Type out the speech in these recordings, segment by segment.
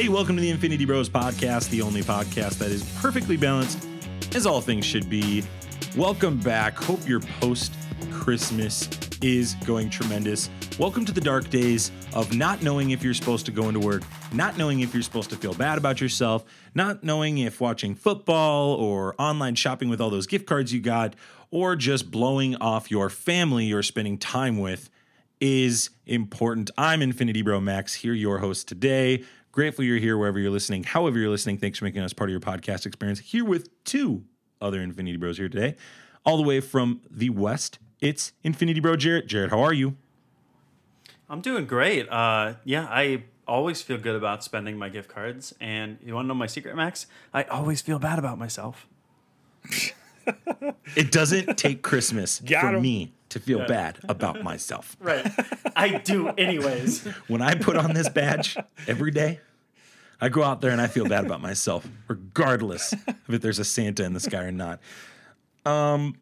Hey, welcome to the Infinity Bros podcast, the only podcast that is perfectly balanced, as all things should be. Welcome back. Hope your post Christmas is going tremendous. Welcome to the dark days of not knowing if you're supposed to go into work, not knowing if you're supposed to feel bad about yourself, not knowing if watching football or online shopping with all those gift cards you got, or just blowing off your family you're spending time with is important. I'm Infinity Bro Max, here your host today. Grateful you're here wherever you're listening. However, you're listening, thanks for making us part of your podcast experience. Here with two other Infinity Bros here today, all the way from the West. It's Infinity Bro Jarrett. Jarrett, how are you? I'm doing great. Uh, yeah, I always feel good about spending my gift cards. And you want to know my secret, Max? I always feel bad about myself. It doesn't take Christmas for me to feel bad about myself. Right. I do, anyways. When I put on this badge every day, I go out there and I feel bad about myself, regardless of if there's a Santa in the sky or not. Um,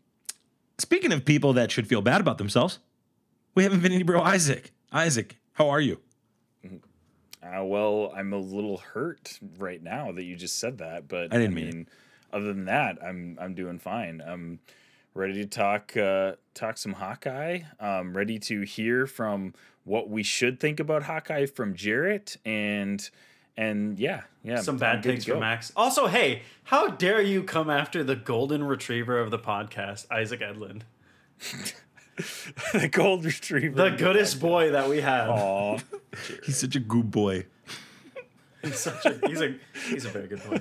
speaking of people that should feel bad about themselves, we have Infinity Bro Isaac. Isaac, how are you? Uh, well, I'm a little hurt right now that you just said that, but I didn't mean it. other than that, I'm I'm doing fine. I'm ready to talk uh, talk some Hawkeye. I'm ready to hear from what we should think about Hawkeye from Jarrett and and yeah, yeah, Some bad good to things for. Max. Also, hey, how dare you come after the golden retriever of the podcast, Isaac Edlund? the gold retriever, The goodest boy that we have. Aw. He's such a good boy. He's such a he's a he's a very good boy.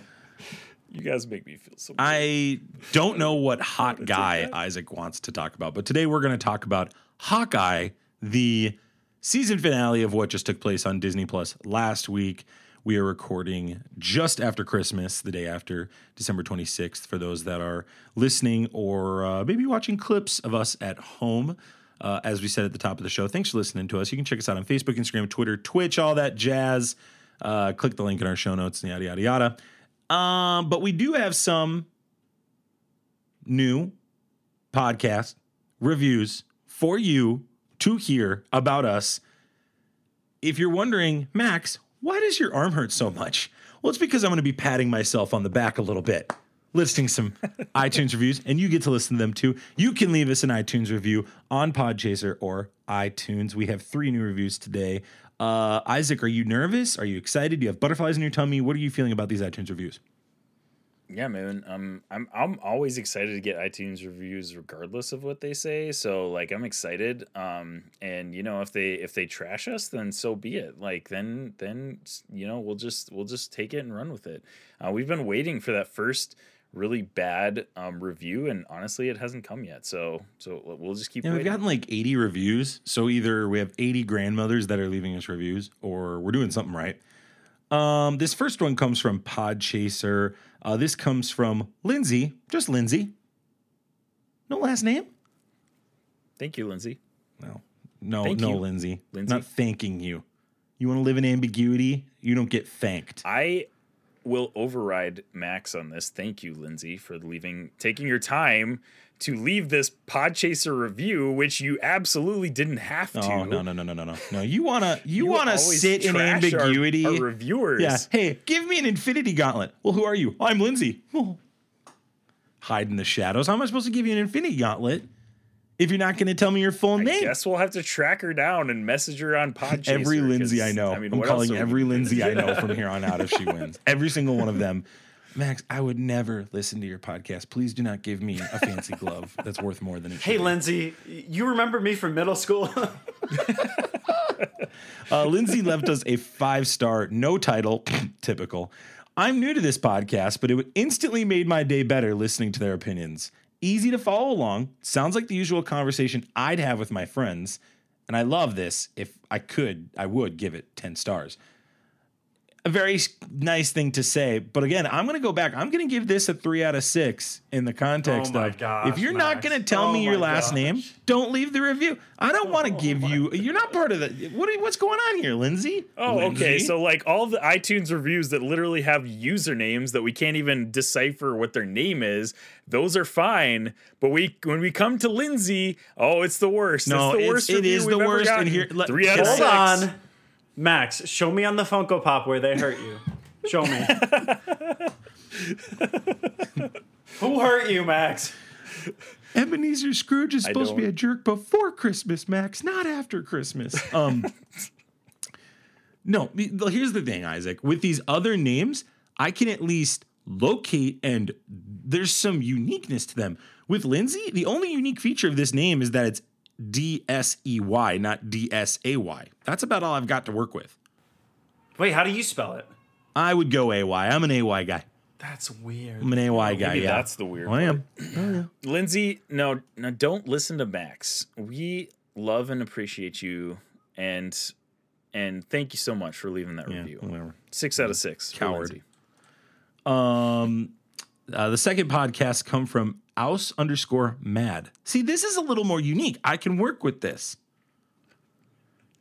You guys make me feel so. I don't know what hot guy. Isaac wants to talk about, but today we're going to talk about Hawkeye, the season finale of what just took place on Disney Plus last week. We are recording just after Christmas, the day after December 26th, for those that are listening or uh, maybe watching clips of us at home. Uh, as we said at the top of the show, thanks for listening to us. You can check us out on Facebook, Instagram, Twitter, Twitch, all that jazz. Uh, click the link in our show notes, and yada, yada, yada. Um, but we do have some new podcast reviews for you to hear about us. If you're wondering, Max, why does your arm hurt so much? Well, it's because I'm going to be patting myself on the back a little bit, listing some iTunes reviews, and you get to listen to them too. You can leave us an iTunes review on Podchaser or iTunes. We have three new reviews today. Uh, Isaac, are you nervous? Are you excited? Do you have butterflies in your tummy? What are you feeling about these iTunes reviews? Yeah, man. Um, I'm I'm always excited to get iTunes reviews, regardless of what they say. So like, I'm excited. Um, and you know, if they if they trash us, then so be it. Like, then then you know, we'll just we'll just take it and run with it. Uh, we've been waiting for that first really bad um, review, and honestly, it hasn't come yet. So so we'll just keep Yeah, we've gotten like 80 reviews. So either we have 80 grandmothers that are leaving us reviews or we're doing something right. Um, this first one comes from Podchaser. Uh, this comes from Lindsay, just Lindsay. No last name? Thank you, Lindsay. No, no, Thank no, you, Lindsay. Lindsay. Not thanking you. You want to live in ambiguity? You don't get thanked. I will override Max on this. Thank you, Lindsay, for leaving, taking your time to leave this Podchaser review, which you absolutely didn't have oh, to. Oh no, no, no, no, no, no. No, you wanna you, You wanna sit in trash our- ambiguity. Our, reviewers. Yeah. Hey, give me an infinity gauntlet. Well, who are you? I'm Lindsay. Hide in the shadows. How am I supposed to give you an infinity gauntlet if you're not going to tell me your full name, I name? guess we'll have to track her down and message her on Podchaser. every Lindsay I know. I mean, am calling every? Lindsay I know from here on out if she wins. Every single one of them. Max, I would never listen to your podcast. Please do not give me a fancy glove that's worth more than it Hey, be. Lindsay, you remember me from middle school? Uh, Lindsay left us a five star, no title, typical. I'm new to this podcast, but it instantly made my day better listening to their opinions. Easy to follow along. Sounds like the usual conversation I'd have with my friends. And I love this. If I could, I would give it 10 stars. A very nice thing to say. But again, I'm going to go back. I'm going to give this a three out of six in the context Oh my of gosh, if you're not going to tell Oh me your my last name, don't leave the review. I don't want to Oh give you. You're not part of the. What? are- What's going on here, Lindsay? Oh, Lindsay? okay. So like all the iTunes reviews that literally have usernames that we can't even decipher what their name is, those are fine. But we when we come to Lindsay, oh, it's the worst. No, it's the it's- worst. it review is we've the ever worst, and here- let- three out of six. Hold on. Max, show me on the Funko Pop where they hurt you. Show me. Who hurt you, Max? Ebenezer Scrooge is supposed to be a jerk before Christmas, Max, not after Christmas. Um, no, the- the- here's the thing, Isaac. With these other names, I can at least locate and there's some uniqueness to them. With Lindsay, the only unique feature of this name is that it's D S E Y, not D S A Y. That's about all I've got to work with. Wait, how do you spell it? I would go A Y. I'm an A Y guy. That's weird. I'm an A Y guy. Yeah, that's the weird. One. I am. Lindsay, no, no, don't listen to Max. We love and appreciate you, and and thank you so much for leaving that Yeah, review. whatever. Six out of six. for Coward. Lindsay. Um, uh, the second podcast come from Aus underscore Mad. See, this is a little more unique. I can work with this.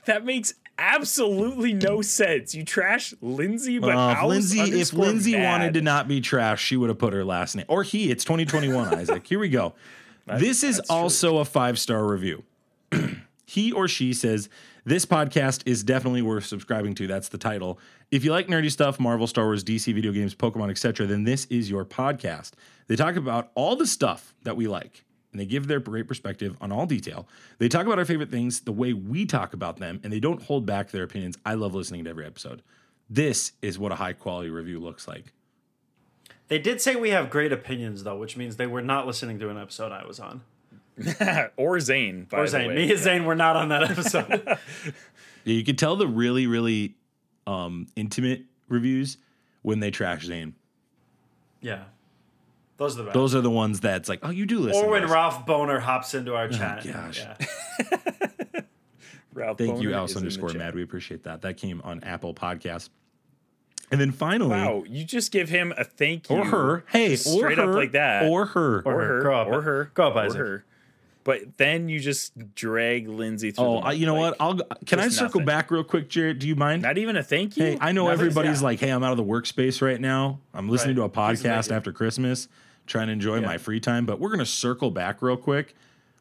That makes absolutely no sense. You trash Lindsay, but Uh, if Lindsay, if Lindsay mad. wanted to not be trash, she would have put her last name or he. It's 2021, Isaac. Here we go. this is that's true. also a five star review. he or she says this podcast is definitely worth subscribing to. That's the title. If you like nerdy stuff, Marvel, Star Wars, DC video games, Pokemon, etc., then this is your podcast. They talk about all the stuff that we like. And they give their great perspective on all detail. They talk about our favorite things the way we talk about them, and they don't hold back their opinions. I love listening to every episode. This is what a high quality review looks like. They did say we have great opinions, though, which means they were not listening to an episode I was on. or Zane, by Or the Zane. way. Me and Zane were not on that episode. Yeah, you could tell the really, really um, intimate reviews when they trash Zane. yeah. Those are the best. Those are the ones that's like, oh, you do listen. or when this. Ralph Boner hops into our chat. gosh. Yeah. Ralph Thank you, Boner Alice is in the underscore mad. We appreciate that. That came on Apple Podcasts. And then finally, Wow, you just give him a thank you or her, hey, just or straight her, up like that, or her, or her. her, Grow up. or her, Grow up, or Isaac. her. But then you just drag Lindsay through. oh, I, you know like, what? I'll can I circle nothing. back real quick, Jared? Do you mind? Not even a thank you. Hey, I know everybody's yeah. like, hey, I'm out of the workspace right now. I'm listening Right. to a podcast after Christmas, trying to enjoy Yeah. my free time. But we're gonna circle back real quick.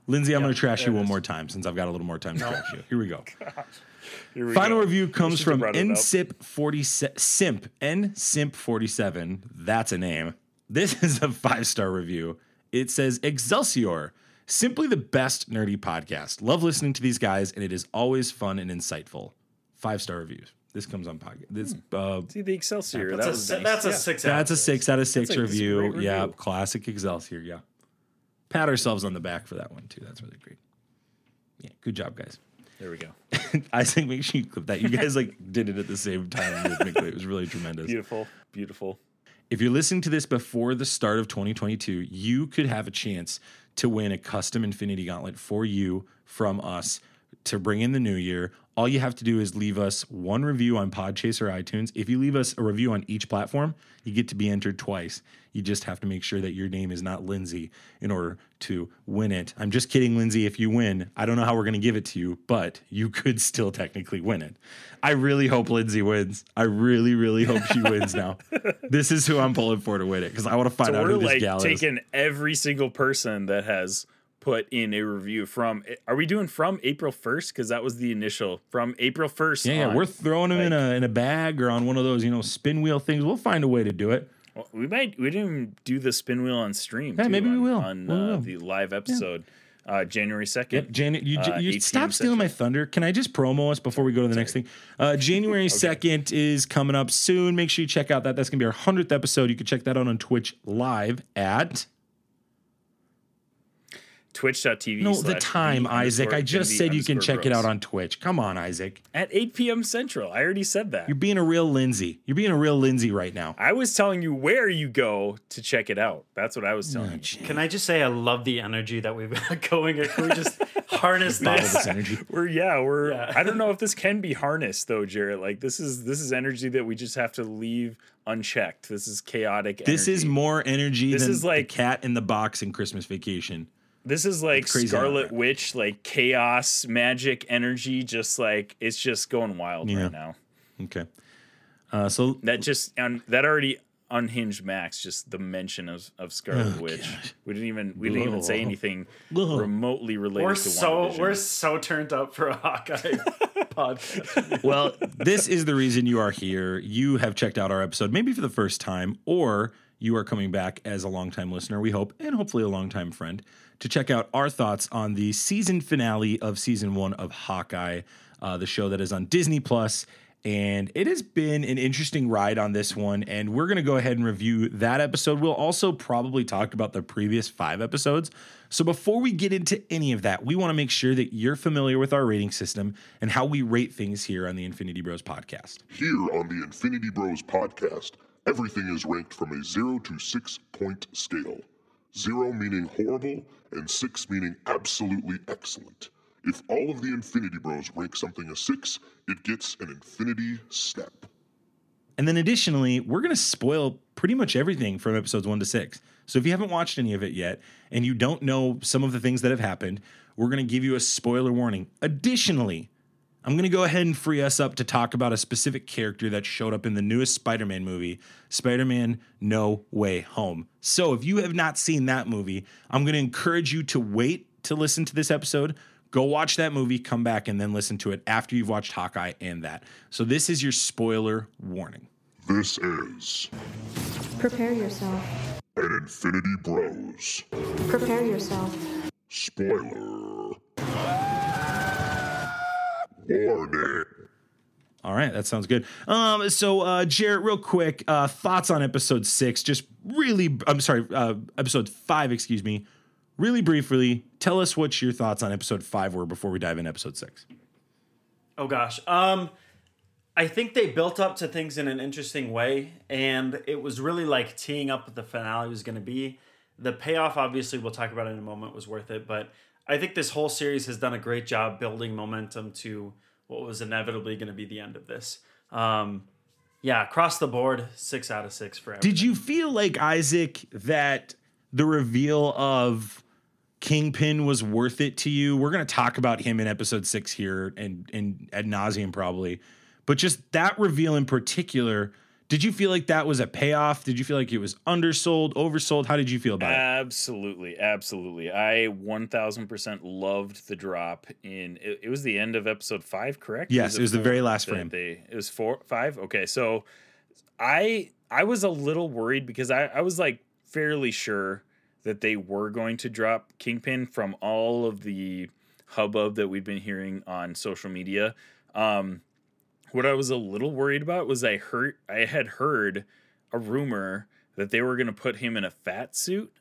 Lindsay, I'm Yeah, gonna trash you one is. more time since I've got a little more time to trash you. Here we go. Here we Final go. review comes from nsip 47 simp nsimp 47 that's a name this is a five star review it says excelsior simply the best nerdy podcast love listening to these guys and it is always fun and insightful five star reviews this comes on podcast this uh See the Excelsior. That's, that a, was si- nice. that's a Yeah. six. that's a six out of six That's a- that's a review. yeah classic excelsior yeah pat ourselves on the back for that one too that's really great yeah good job guys There we go. I think make sure you clip that. You guys like did it at the same time rhythmically. It was really tremendous. Beautiful, beautiful. If you're listening to this before the start of 2022, you could have a chance to win a custom Infinity Gauntlet for you from us to bring in the new year. All you have to do is leave us one review on Podchaser or iTunes. If you leave us a review on each platform, you get to be entered twice. You just have to make sure that your name is not Lindsay in order to win it. I'm just kidding, Lindsay. If you win, I don't know how we're going to give it to you, but you could still technically win it. I really hope Lindsay wins. I really, really hope she wins now. This is who I'm pulling for to win it because I want to find So out we're who this like gal is. taking every single person that has put in a review from. Are we doing from April first? Because that was the initial from April first. Yeah, yeah, we're throwing them in a in a bag or on one of those, you know, spin wheel things. We'll find a way to do it. Well, we might. We didn't even do the spin wheel on stream. Yeah, too, maybe we will. on We uh, will. the live episode, uh, January second. Yep, Janet, you, Uh, you stop stealing my thunder. Can I just promo us before we go to the next thing? Uh, January second is coming up soon. Make sure you check out that. That's gonna be our hundredth episode. You can check that out on Twitch live at Twitch.tv. no the time, Isaac. I just said you can underscore check it out on Twitch. Come on, Isaac. at 8 p.m. Central. I already said that. You're being a real Lindsay. You're being a real Lindsay right now. I was telling you where you go to check it out. That's what I was telling you. Can I just say I love the energy that we've got going? here? Can we just harness Bottle this? this energy. We're yeah, we're Yeah. I don't know if this can be harnessed though, Jared. Like this is this is energy that we just have to leave unchecked. This is chaotic This is more energy This than is like- the cat in the box in Christmas Vacation. This is like crazy Scarlet out Witch, like chaos magic energy, just like it's just going wild Yeah. right now. Okay. Uh, so That just un, that already unhinged Max, just the mention of, of Scarlet Oh, Witch. God. We didn't even we didn't even say anything Ugh. remotely related We're to so we're so turned up for a Hawkeye podcast. well, this is the reason you are here. You have checked out our episode, maybe for the first time, or you are coming back as a longtime listener, we hope, and hopefully a longtime friend, to check out our thoughts on the season finale of season one of Hawkeye, uh, the show that is on Disney Plus. And it has been an interesting ride on this one. And we're going to go ahead and review that episode. We'll also probably talk about the previous five episodes. So before we get into any of that, we want to make sure that you're familiar with our rating system and how we rate things here on the Infinity Bros podcast. Here on the Infinity Bros podcast, everything is ranked from a 0 to 6 point scale. 0 meaning horrible, and 6 meaning absolutely excellent. If all of the Infinity Bros rank something a 6, it gets an Infinity Step. And then additionally, we're going to spoil pretty much everything from episodes one to six. So if you haven't watched any of it yet and you don't know some of the things that have happened, we're going to give you a spoiler warning. Additionally, I'm going to go ahead and free us up to talk about a specific character that showed up in the newest Spider Man movie, Spider Man No Way Home. So if you have not seen that movie, I'm going to encourage you to wait to listen to this episode. Go watch that movie, come back, and then listen to it after you've watched Hawkeye and that. So this is your spoiler warning. This is Prepare yourself. an Infinity Bros. Prepare yourself. Spoiler. All right, that sounds good. Um, so uh, Jarrett, real quick, uh, thoughts on episode six? Just really, I'm sorry, uh, episode five, excuse me. Really briefly, tell us what your thoughts on episode five were before we dive in episode six. Oh gosh. Um I think they built up to things in an interesting way and it was really like teeing up what the finale was going to be. The payoff obviously we'll talk about in a moment was worth it, but I think this whole series has done a great job building momentum to what was inevitably going to be the end of this. Um yeah, across the board, 6 out of 6 for everything. Did you feel like Isaac that the reveal of Kingpin was worth it to you? We're going to talk about him in episode six here and and ad nauseum probably, but just that reveal in particular. Did you feel like that was a payoff? Did you feel like it was undersold, oversold? How did you feel about it? Absolutely, absolutely. I one thousand percent loved the drop in. It, it was the end of episode five, correct? Yes, it was the very last frame. They, it was four, five. Okay, so I I was a little worried because I I was like fairly sure that they were going to drop Kingpin from all of the hubbub that we've been hearing on social media. Um, what I was a little worried about was I heard I had heard a rumor that they were going to put him in a fat suit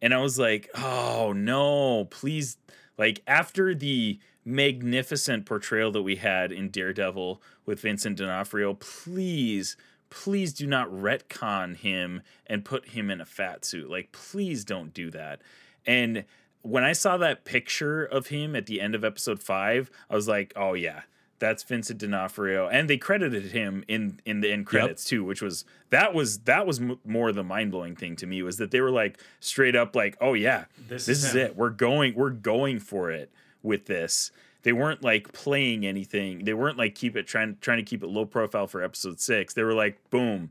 and I was like, "Oh no, please like after the magnificent portrayal that we had in Daredevil with Vincent D'Onofrio, please please do not retcon him and put him in a fat suit. Like please don't do that." And when I saw that picture of him at the end of episode 5, I was like, "Oh yeah, that's Vincent D'Onofrio," and they credited him in in the end credits too, which was that was that was m- more the mind blowing thing to me was that they were like straight up like, "Oh yeah, This this, is is, it. We're going we're going for it with this." They weren't like playing anything. They weren't like keep it trying trying to keep it low profile for episode six. They were like, boom,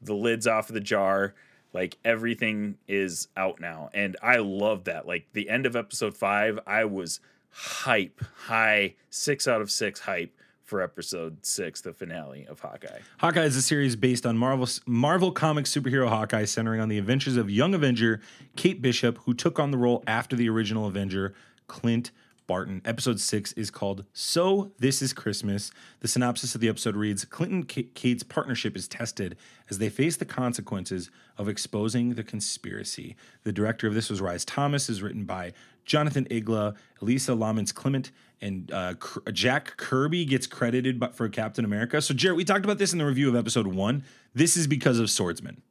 the lid's off of the jar. Like everything is out now. And I love that. Like the end of episode five, I was hype, high, six out of six hype for episode six, the finale of Hawkeye. Hawkeye is a series based on Marvel Marvel Comics superhero Hawkeye, centering on the adventures of young Avenger Kate Bishop, who took on the role after the original Avenger Clint Barton. Episode six is called "So This Is Christmas." The synopsis of the episode reads: Clinton Kate's partnership is tested as they face the consequences of exposing the conspiracy. The director of this was Rhys Thomas. is written by Jonathan Igla, Elisa Lamans Clement, and uh, Jack Kirby gets credited for Captain America. So, Jarrett, we talked about this in the review of episode one. This is because of Swordsman.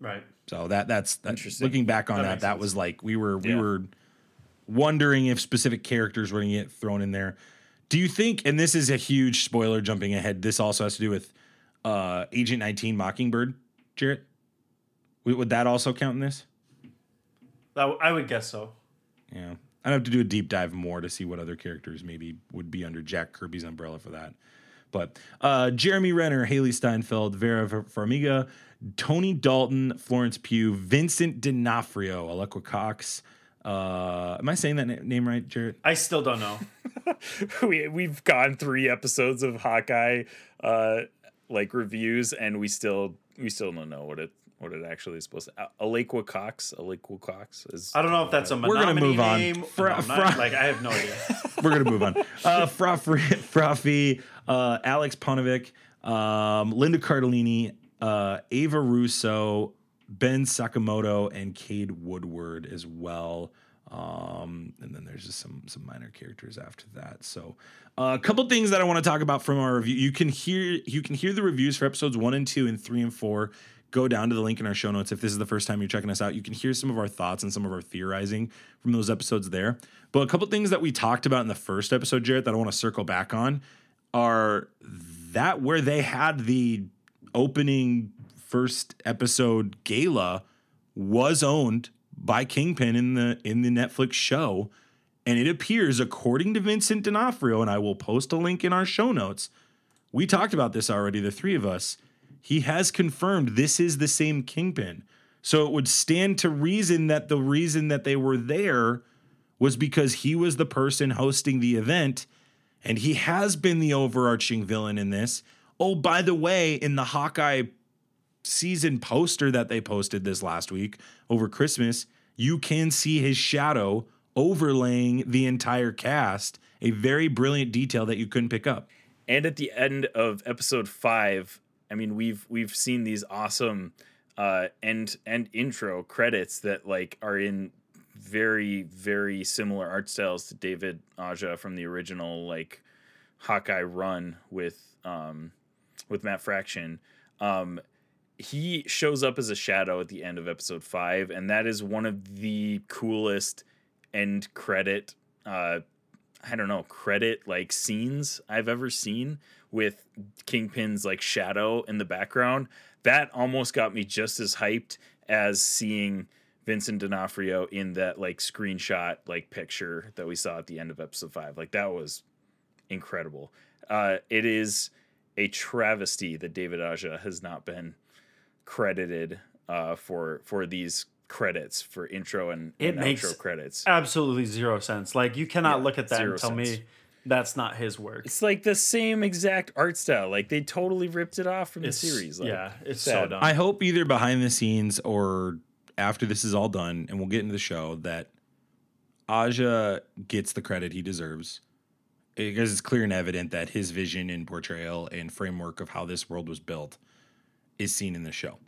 right. So that that's that, Interesting. looking back on That that, that, was like we were we Yeah. were wondering if specific characters were going to get thrown in there. Do you think? And this is a huge spoiler. Jumping ahead, this also has to do with uh, Agent 19 Mockingbird. Jarrett, would, would that also count in this? That, I would guess so. Yeah. I'd have to do a deep dive more to see what other characters maybe would be under Jack Kirby's umbrella for that. But uh, Jeremy Renner, Hailee Steinfeld, Vera Farmiga, Tony Dalton, Florence Pugh, Vincent D'Onofrio, Alaqua Cox. Uh, am I saying that na- name right, Jarrett? I still don't know. we we've gone three episodes of Hawkeye uh like reviews and we still we still don't know what it what it actually is supposed to Alaqua Cox Alaqua Cox is I don't know if that's a We're gonna Menominee move on. name. Fra- No, fra- not- like I have no idea. We're gonna move on. Uh, Frafri, Frafi, uh, Aleks Paunovic, um, Linda Cardellini, uh, Ava Russo, Ben Sakamoto, and Cade Woodward as well. Um, and then there's just some some minor characters after that. So uh, a couple things that I want to talk about from our review. You can hear you can hear the reviews for episodes one and two and three and four. Go down to the link in our show notes if this is the first time you're checking us out. You can hear some of our thoughts and some of our theorizing from those episodes there. But a couple things that we talked about in the first episode, Jarrett, that I want to circle back on are that where they had the opening first episode gala was owned by Kingpin in the in the Netflix show. And it appears, according to Vincent D'Onofrio, and I will post a link in our show notes. We talked about this already, the three of us. He has confirmed this is the same Kingpin. So it would stand to reason that the reason that they were there was because he was the person hosting the event and he has been the overarching villain in this. Oh, by the way, in the Hawkeye season poster that they posted this last week over Christmas, you can see his shadow overlaying the entire cast. A very brilliant detail that you couldn't pick up. and at the end of episode five i mean we've we've seen these awesome uh end and intro credits that like are in very very similar art styles to david aja from the original like hawkeye run with um with matt fraction um he shows up as a shadow at the end of episode five and that is one of the coolest end credit uh I don't know, credit like scenes I've ever seen with Kingpin's like shadow in the background. That almost got me just as hyped as seeing Vincent D'Onofrio in that like screenshot like picture that we saw at the end of episode five. Like that was incredible. Uh, it is a travesty that David Aja has not been credited uh, for for these credits for intro and, It and makes- outro credits. Absolutely zero sense. Like you cannot Yeah, look at that and tell sense. me that's not his work. It's like the same exact art style. Like they totally ripped it off from It's- the series. Like, yeah, it's so dumb. I hope either behind the scenes or after this is all done, and we'll get into the show, that Aja gets the credit he deserves. Because it's clear and evident that his vision and portrayal and framework of how this world was built is seen in the show.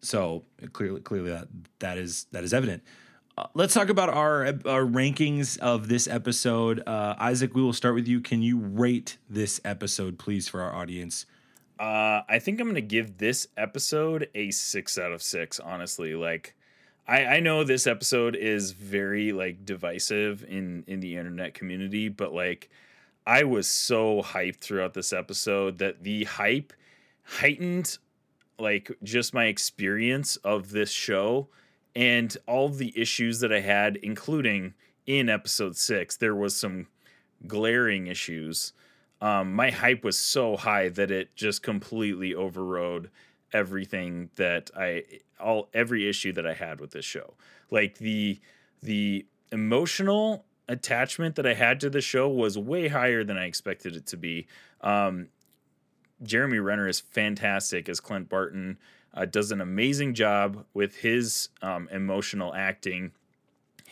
So clearly, clearly that that is that is evident. Uh, let's talk about our our rankings of this episode. Uh, Isaac, we will start with you. Can you rate this episode, please, for our audience? Uh, I think I'm gonna give this episode a six out of six. Honestly, like I, I know this episode is very like divisive in in the internet community, but like I was so hyped throughout this episode that the hype heightened like just my experience of this show and all the issues that I had, including in episode six, there was some glaring issues. Um, my hype was so high that it just completely overrode everything that I all every issue that I had with this show. Like the the emotional attachment that I had to the show was way higher than I expected it to be. Um, Jeremy Renner is fantastic as Clint Barton. Uh, does an amazing job with his um, emotional acting.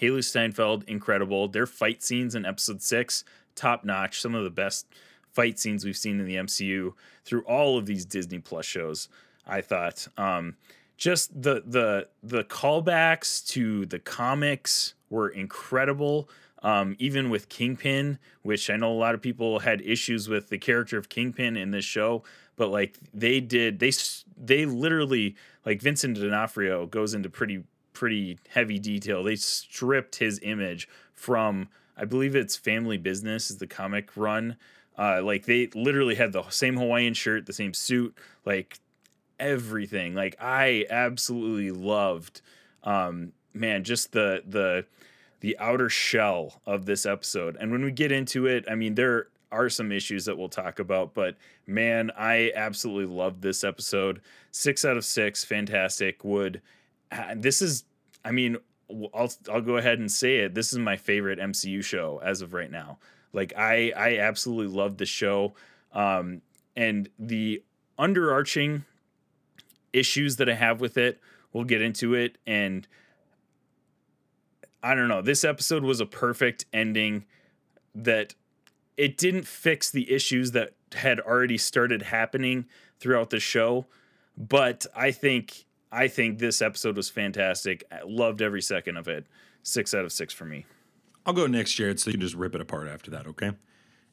Hailee Steinfeld, incredible. Their fight scenes in episode six, top notch. Some of the best fight scenes we've seen in the MCU through all of these Disney Plus shows. I thought um, just the the the callbacks to the comics were incredible. Um, even with Kingpin, which I know a lot of people had issues with the character of Kingpin in this show, but like they did, they they literally like Vincent D'Onofrio goes into pretty pretty heavy detail. They stripped his image from I believe it's Family Business is the comic run. Uh, like they literally had the same Hawaiian shirt, the same suit, like everything. Like I absolutely loved, um, man, just the the the outer shell of this episode. And when we get into it, I mean, there are some issues that we'll talk about, but man, I absolutely loved this episode. Six out of six, fantastic. Would uh, this is, I mean, I'll I'll go ahead and say it. This is my favorite MCU show as of right now. Like I I absolutely love the show. Um, and the underarching issues that I have with it, we'll get into it. And I don't know, this episode was a perfect ending that it didn't fix the issues that had already started happening throughout the show. But I think I think this episode was fantastic. I loved every second of it. Six out of six for me. I'll go next, Jared, so you can just rip it apart after that, okay?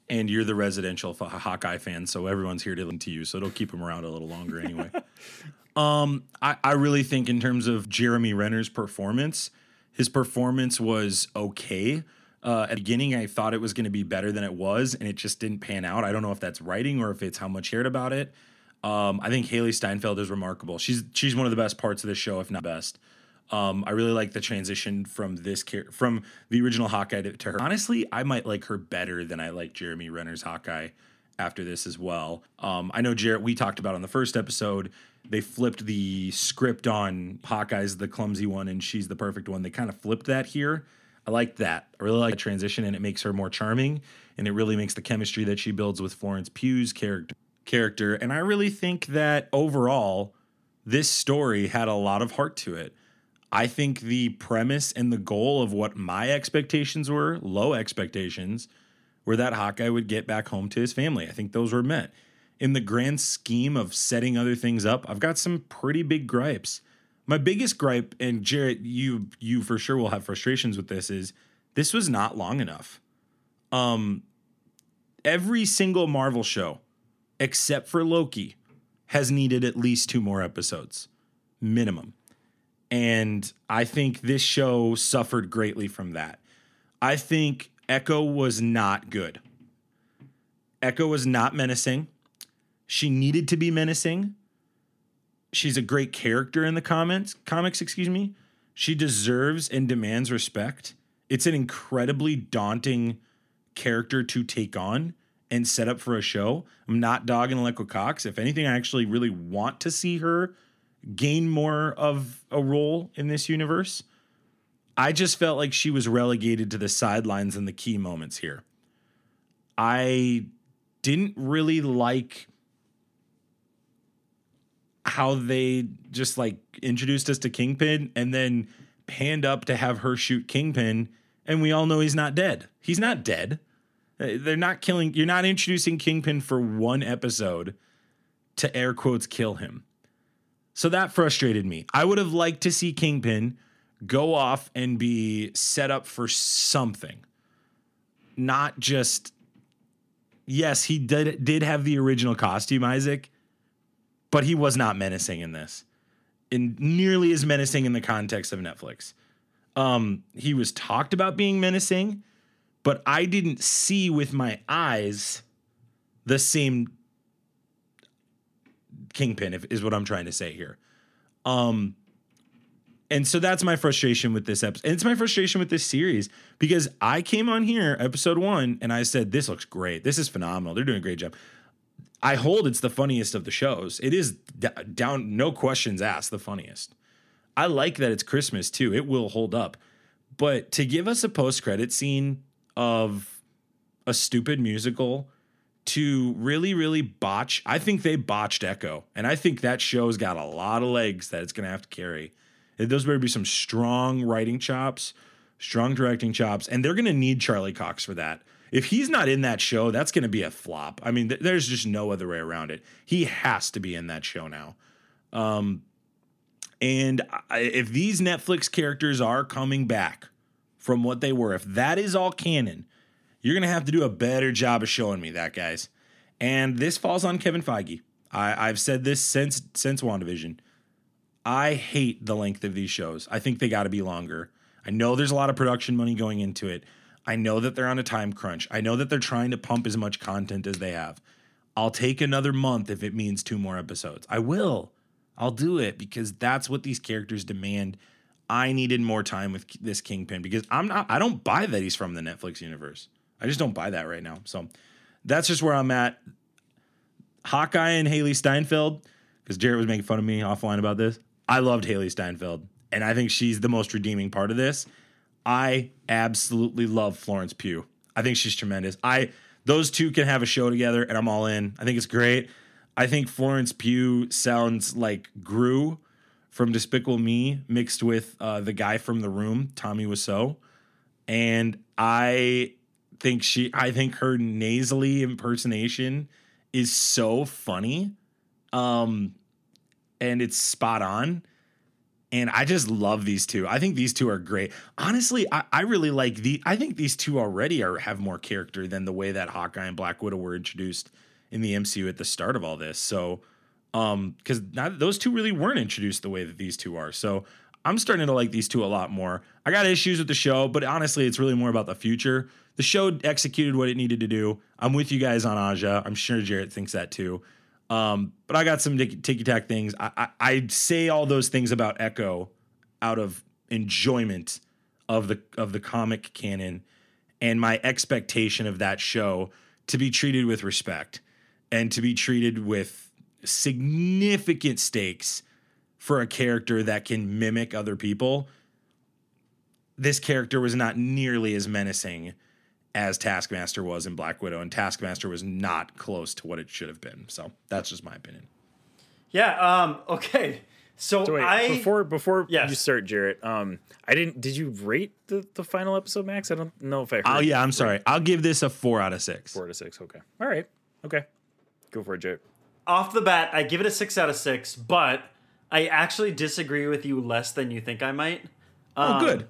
And you're the residential Hawkeye fan, so everyone's here to listen to you, so it'll keep them around a little longer anyway. um, I, I really think in terms of Jeremy Renner's performance, his performance was okay. Uh, at the beginning, I thought it was going to be better than it was, and it just didn't pan out. I don't know if that's writing or if it's how much heard about it. Um, I think Hailee Steinfeld is remarkable. She's she's one of the best parts of the show, if not best. Um, I really like the transition from this char- from the original Hawkeye to, to her. Honestly, I might like her better than I like Jeremy Renner's Hawkeye after this as well. Um, I know Jared. We talked about on the first episode. They flipped the script on Hawkeye's the clumsy one, and she's the perfect one. They kind of flipped that here. I like that. I really like the transition, and it makes her more charming, and it really makes the chemistry that she builds with Florence Pugh's character character. And I really think that overall, this story had a lot of heart to it. I think the premise and the goal of what my expectations were, low expectations, were that Hawkeye would get back home to his family. I think those were met. In the grand scheme of setting other things up, I've got some pretty big gripes. My biggest gripe, and Jarrett, you you for sure will have frustrations with this, is this was not long enough. Um, every single Marvel show except for Loki, has needed at least two more episodes, minimum. And I think this show suffered greatly from that. I think Echo was not good. Echo was not menacing. She needed to be menacing. She's a great character in the comments, comics, excuse me. She deserves and demands respect. It's an incredibly daunting character to take on and set up for a show. I'm not dogging Alaqua Cox. If anything, I actually really want to see her gain more of a role in this universe. I just felt like she was relegated to the sidelines in the key moments here. I didn't really like how they just like introduced us to Kingpin and then panned up to have her shoot Kingpin, and we all know he's not dead. He's not dead. Uh, they're not killing. You're not introducing Kingpin for one episode to air quotes kill him. So that frustrated me. I would have liked to see Kingpin go off and be set up for something, not just. Yes, he did did have the original costume, Isaac, but he was not menacing in this, in nearly as menacing in the context of Netflix. Um, he was talked about being menacing but I didn't see with my eyes the same kingpin if, is what I'm trying to say here. Um and so that's my frustration with this episode. And it's my frustration with this series because I came on here episode 1 and I said this looks great. This is phenomenal. They're doing a great job. I hold it's the funniest of the shows. It is d- down no questions asked the funniest. I like that it's Christmas too. It will hold up. But to give us a post credit scene of a stupid musical to really, really botch. I think they botched Echo, and I think that show's got a lot of legs that it's going to have to carry. Those better be some strong writing chops, strong directing chops, and they're going to need Charlie Cox for that. If he's not in that show, that's going to be a flop. I mean, th- there's just no other way around it. He has to be in that show now. Um, and I, if these Netflix characters are coming back, from what they were. If that is all canon, you're going to have to do a better job of showing me that, guys. And this falls on Kevin Feige. I, I've said this since since WandaVision. I hate the length of these shows. I think they got to be longer. I know there's a lot of production money going into it. I know that they're on a time crunch. I know that they're trying to pump as much content as they have. I'll take another month if it means two more episodes. I will. I'll do it because that's what these characters demand I needed more time with this Kingpin because I'm not I don't buy that he's from the Netflix universe. I just don't buy that right now. So that's just where I'm at. Hawkeye and Hailee Steinfeld, because Jared was making fun of me offline about this. I loved Hailee Steinfeld, and I think she's the most redeeming part of this. I absolutely love Florence Pugh. I think she's tremendous. I those two can have a show together, and I'm all in. I think it's great. I think Florence Pugh sounds like Gru from Despicable Me mixed with uh, the guy from The Room, Tommy Wiseau, and I think she. I think her nasally impersonation is so funny, um, and it's spot on. And I just love these two. I think these two are great. Honestly, I, I really like the. I think these two already are have more character than the way that Hawkeye and Black Widow were introduced in the MCU at the start of all this. So, um, because those two really weren't introduced the way that these two are. So I'm starting to like these two a lot more. I got issues with the show, but honestly, it's really more about the future. The show executed what it needed to do. I'm with you guys on Aja. I'm sure Jarrett thinks that too. Um, but I got some ticky tack things. I, I, I say all those things about Echo out of enjoyment of the of the comic canon and my expectation of that show to be treated with respect and to be treated with significant stakes for a character that can mimic other people. This character was not nearly as menacing as Taskmaster was in Black Widow, and Taskmaster was not close to what it should have been. So that's just my opinion. Yeah. Um. Okay. So, So wait, I before before Yes. you start, Jarrett, um, I didn't. Did you rate the, the final episode, Max? I don't know if I heard. Oh yeah, I'm you sorry. I'll give this a four out of six. Four to six. Okay. All right. Okay. Go for it, Jarrett. off the bat, I give it a six out of six, but I actually disagree with you less than you think I might. Oh, Um, good.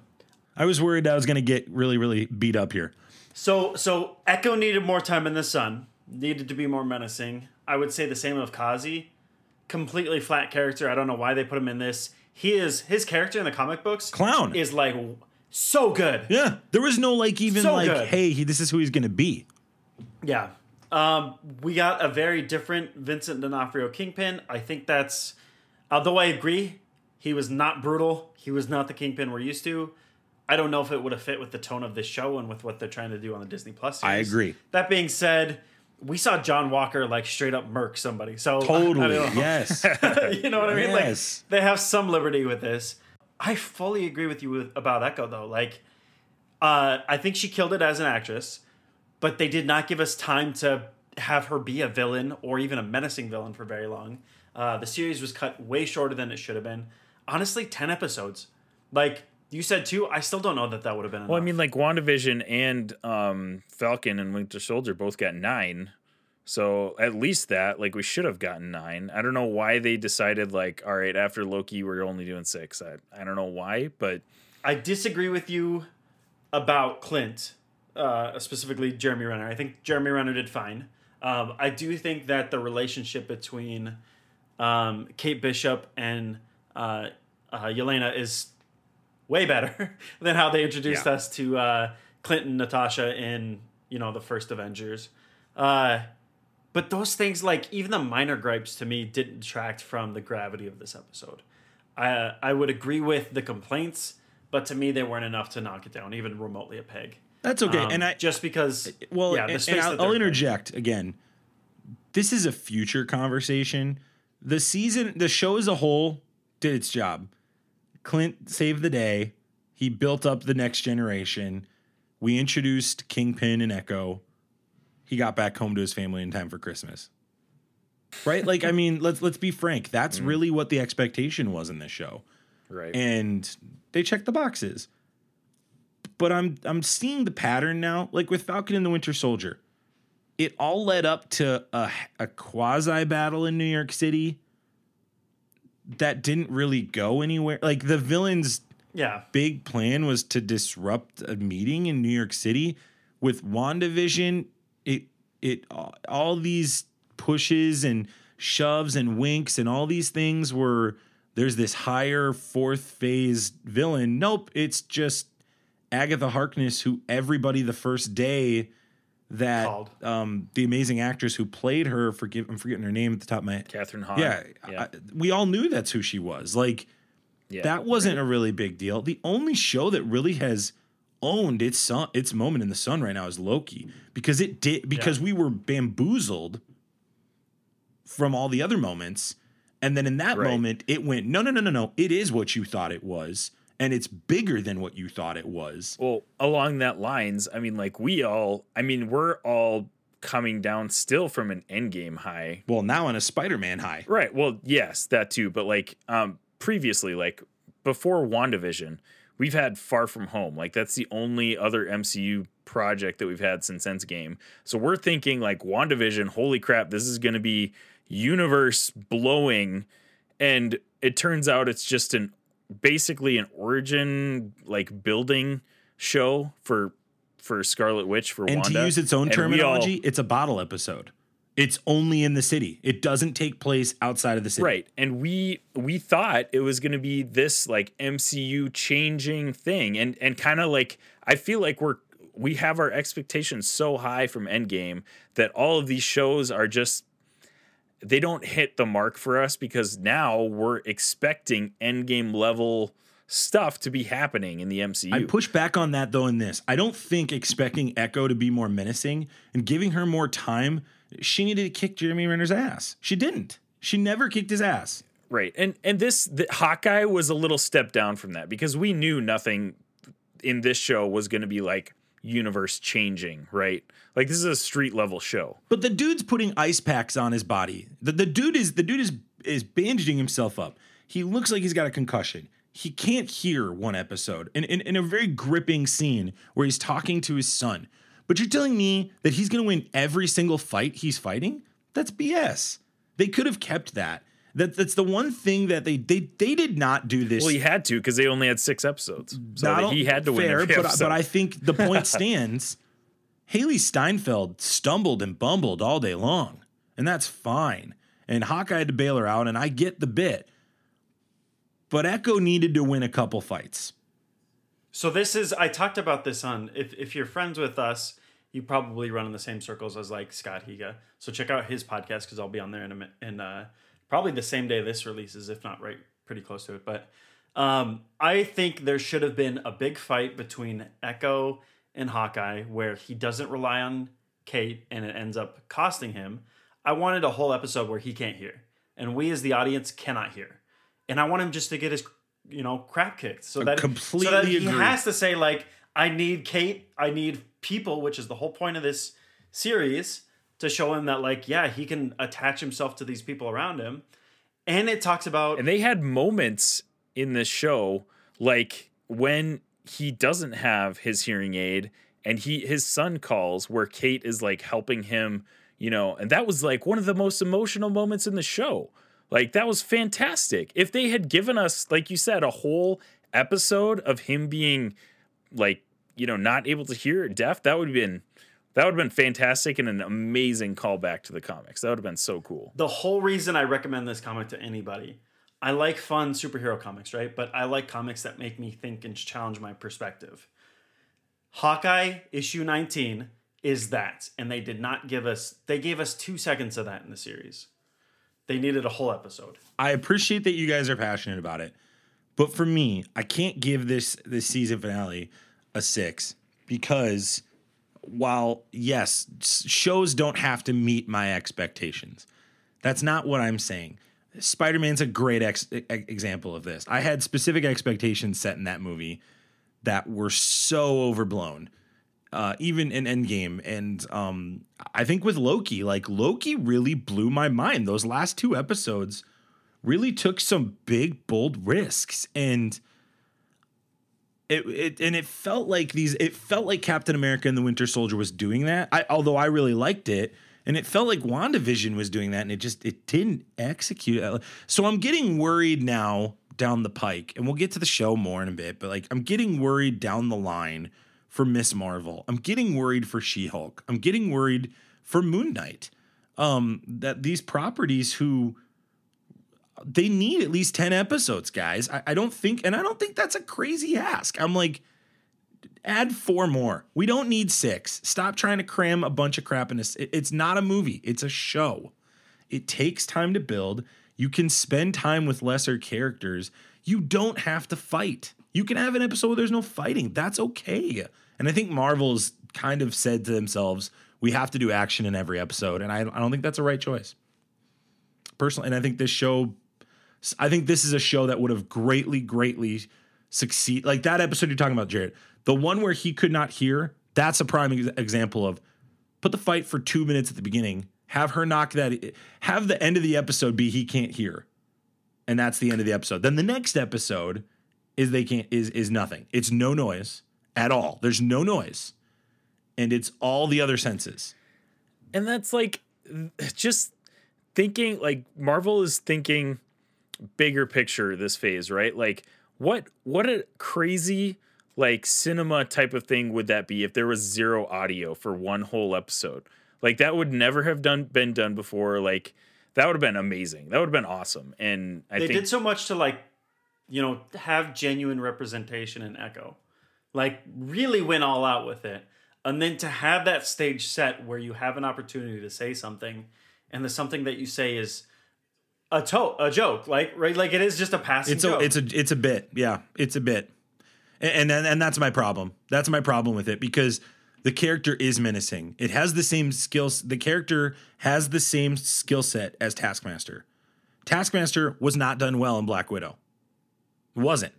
I was worried I was going to get really, really beat up here. So so Echo needed more time in the sun, needed to be more menacing. I would say the same of Kazi. Completely flat character. I don't know why they put him in this. He is his character in the comic books. Clown. is like so good. Yeah, there was no like even So like, good. hey, he, this is who he's going to be. Yeah. Um, we got a very different Vincent D'Onofrio Kingpin. I think that's, although I agree, he was not brutal. He was not the Kingpin we're used to. I don't know if it would have fit with the tone of this show and with what they're trying to do on the Disney Plus. I agree. That being said, we saw John Walker like straight up murk somebody. So I Totally. yes. you know what I mean? Yes. Like they have some liberty with this. I fully agree with you with, about Echo though. Like, uh, I think she killed it as an actress, but they did not give us time to have her be a villain or even a menacing villain for very long. Uh, the series was cut way shorter than it should have been. Honestly, ten episodes. Like you said two, I still don't know that that would have been. Enough. Well, I mean, like WandaVision and um, Falcon and Winter Soldier both got nine. So at least that, like, we should have gotten nine. I don't know why they decided, like, all right, after Loki, we're only doing six. I, I don't know why, but I disagree with you about Clint, uh, specifically Jeremy Renner. I think Jeremy Renner did fine. Um, I do think that the relationship between um, Kate Bishop and uh, uh, Yelena is way better than how they introduced Yeah. us to uh, Clint and Natasha in you know the first Avengers. Uh, but those things, like even the minor gripes, to me didn't detract from the gravity of this episode. I I would agree with the complaints, but to me they weren't enough to knock it down, even remotely a peg. That's okay. Um, and I just because, well, yeah, the and, and I'll, I'll in. interject again. This is a future conversation. The season, the show as a whole did its job. Clint saved the day. He built up the next generation. We introduced Kingpin and Echo. He got back home to his family in time for Christmas. Right? Like, I mean, let's let's be frank. That's mm. really what the expectation was in this show right. and they check the boxes. But I'm I'm seeing the pattern now, like with Falcon and the Winter Soldier. It all led up to a, a quasi battle in New York City that didn't really go anywhere. Like the villain's yeah, big plan was to disrupt a meeting in New York City. With WandaVision, it it all these pushes and shoves and winks and all these things were there's this higher fourth phase villain. Nope, it's just Agatha Harkness, who everybody the first day that um the amazing actress who played her, forgive I'm forgetting her name at the top of my head. Kathryn Hahn. Yeah, Yeah. I- we all knew that's who she was. Like yeah. that wasn't a really big deal. The only show that really has owned its sun, its moment in the sun right now is Loki because it did because we were bamboozled from all the other moments, and then in that Right. moment it went no no no no no it is what you thought it was, and it's bigger than what you thought it was. Well, along that lines, I mean, like we all, I mean, we're all coming down still from an endgame high. Well, now on a Spider-Man high. Right. Well, yes, that too. But like um previously, like before WandaVision, we've had Far From Home. Like that's the only other MCU project that we've had since Endgame. So we're thinking like WandaVision, holy crap, this is gonna be universe blowing. And it turns out it's just an basically an origin like building show for for Scarlet Witch for And Wanda. to use its own And we all- terminology, it's a bottle episode. It's only in the city. It doesn't take place outside of the city. Right. And we we thought it was going to be this like MCU changing thing and and kind of like I feel like we're we have our expectations so high from Endgame that all of these shows are just they don't hit the mark for us because now we're expecting Endgame level stuff to be happening in the MCU. I push back on that though in this. I don't think expecting Echo to be more menacing and giving her more time, she needed to kick Jeremy Renner's ass. She didn't. She never kicked his ass. Right. And and this the, Hawkeye was a little step down from that because we knew nothing in this show was going to be like universe changing, right? Like this is a street level show. But the dude's putting ice packs on his body. The, the dude is the dude is is bandaging himself up. He looks like he's got a concussion. He can't hear one episode in, in, in a very gripping scene where he's talking to his son. But you're telling me that he's going to win every single fight he's fighting? That's BS. They could have kept that. That that's the one thing that they they they did not do this. Well, he had to because they only had six episodes, so Not he had to win fair, every but, episode. but I think the point stands. Hailee Steinfeld stumbled and bumbled all day long, and that's fine. And Hawkeye had to bail her out, and I get the bit. But Echo needed to win a couple fights. So this is I talked about this on if if you're friends with us, you probably run in the same circles as like Scott Higa. So check out his podcast because I'll be on there in a mi- in uh, probably the same day this releases, if not right pretty close to it. But um, I think there should have been a big fight between Echo and Hawkeye where he doesn't rely on Kate and it ends up costing him. I wanted a whole episode where he can't hear, and we as the audience cannot hear, and I want him just to get his you know crap kicked so that so completely that he agree. has to say like I need Kate, I need people, which is the whole point of this series to show him that like yeah he can attach himself to these people around him, and it talks about and they had moments in this show like when he doesn't have his hearing aid and he his son calls where Kate is like helping him, you know, and that was like one of the most emotional moments in the show. Like that was fantastic. If they had given us like you said a whole episode of him being like, you know, not able to hear deaf, that would have been that would have been fantastic and an amazing callback to the comics. That would have been so cool. the whole reason I recommend this comic to anybody. I like fun superhero comics, right? But I like comics that make me think and challenge my perspective. Hawkeye issue 19 is that, and they did not give us they gave us 2 seconds of that in the series. They needed a whole episode. I appreciate that you guys are passionate about it, but for me, I can't give this this season finale a six because while yes, shows don't have to meet my expectations. That's not what I'm saying. Spider Man's a great ex- example of this. I had specific expectations set in that movie that were so overblown, uh, even in Endgame. And um, I think with Loki, like Loki really blew my mind. Those last two episodes really took some big, bold risks. And it, it and it felt like these it felt like Captain America and the Winter Soldier was doing that. I although I really liked it. And it felt like WandaVision was doing that, and it just it didn't execute. So I'm getting worried now down the pike, and we'll get to the show more in a bit. But like I'm getting worried down the line for Miss Marvel. I'm getting worried for She-Hulk. I'm getting worried for Moon Knight. Um, that these properties who they need at least 10 episodes, guys. I, I don't think, and I don't think that's a crazy ask. I'm like, add four more. We don't need six. Stop trying to cram a bunch of crap in this. It, it's not a movie, it's a show. It takes time to build. You can spend time with lesser characters. You don't have to fight. You can have an episode where there's no fighting. That's okay. And I think Marvel's kind of said to themselves, we have to do action in every episode. And I, I don't think that's a right choice. Personally, and I think this show I think this is a show that would have greatly, greatly succeed. Like that episode you're talking about, Jared, the one where he could not hear, that's a prime ex- example of put the fight for two minutes at the beginning, have her knock that, have the end of the episode be he can't hear, and that's the end of the episode. Then the next episode is they can't is is nothing. It's no noise at all. There's no noise, and it's all the other senses. and that's like just thinking like Marvel is thinking bigger picture this phase, right? Like what what a crazy like cinema type of thing would that be if there was zero audio for one whole episode? Like that would never have done been done before. Like that would have been amazing. That would have been awesome. And I they think did so much to like you know have genuine representation in echo like really went all out with it and then to have that stage set where you have an opportunity to say something and the something that you say is a to- a joke like right like it is just a passing It's joke a it's a it's a bit. Yeah, it's a bit. And and and that's my problem. That's my problem with it because the character is menacing. It has the same skills. The character has the same skill set as Taskmaster. Taskmaster was not done well in Black Widow. It wasn't.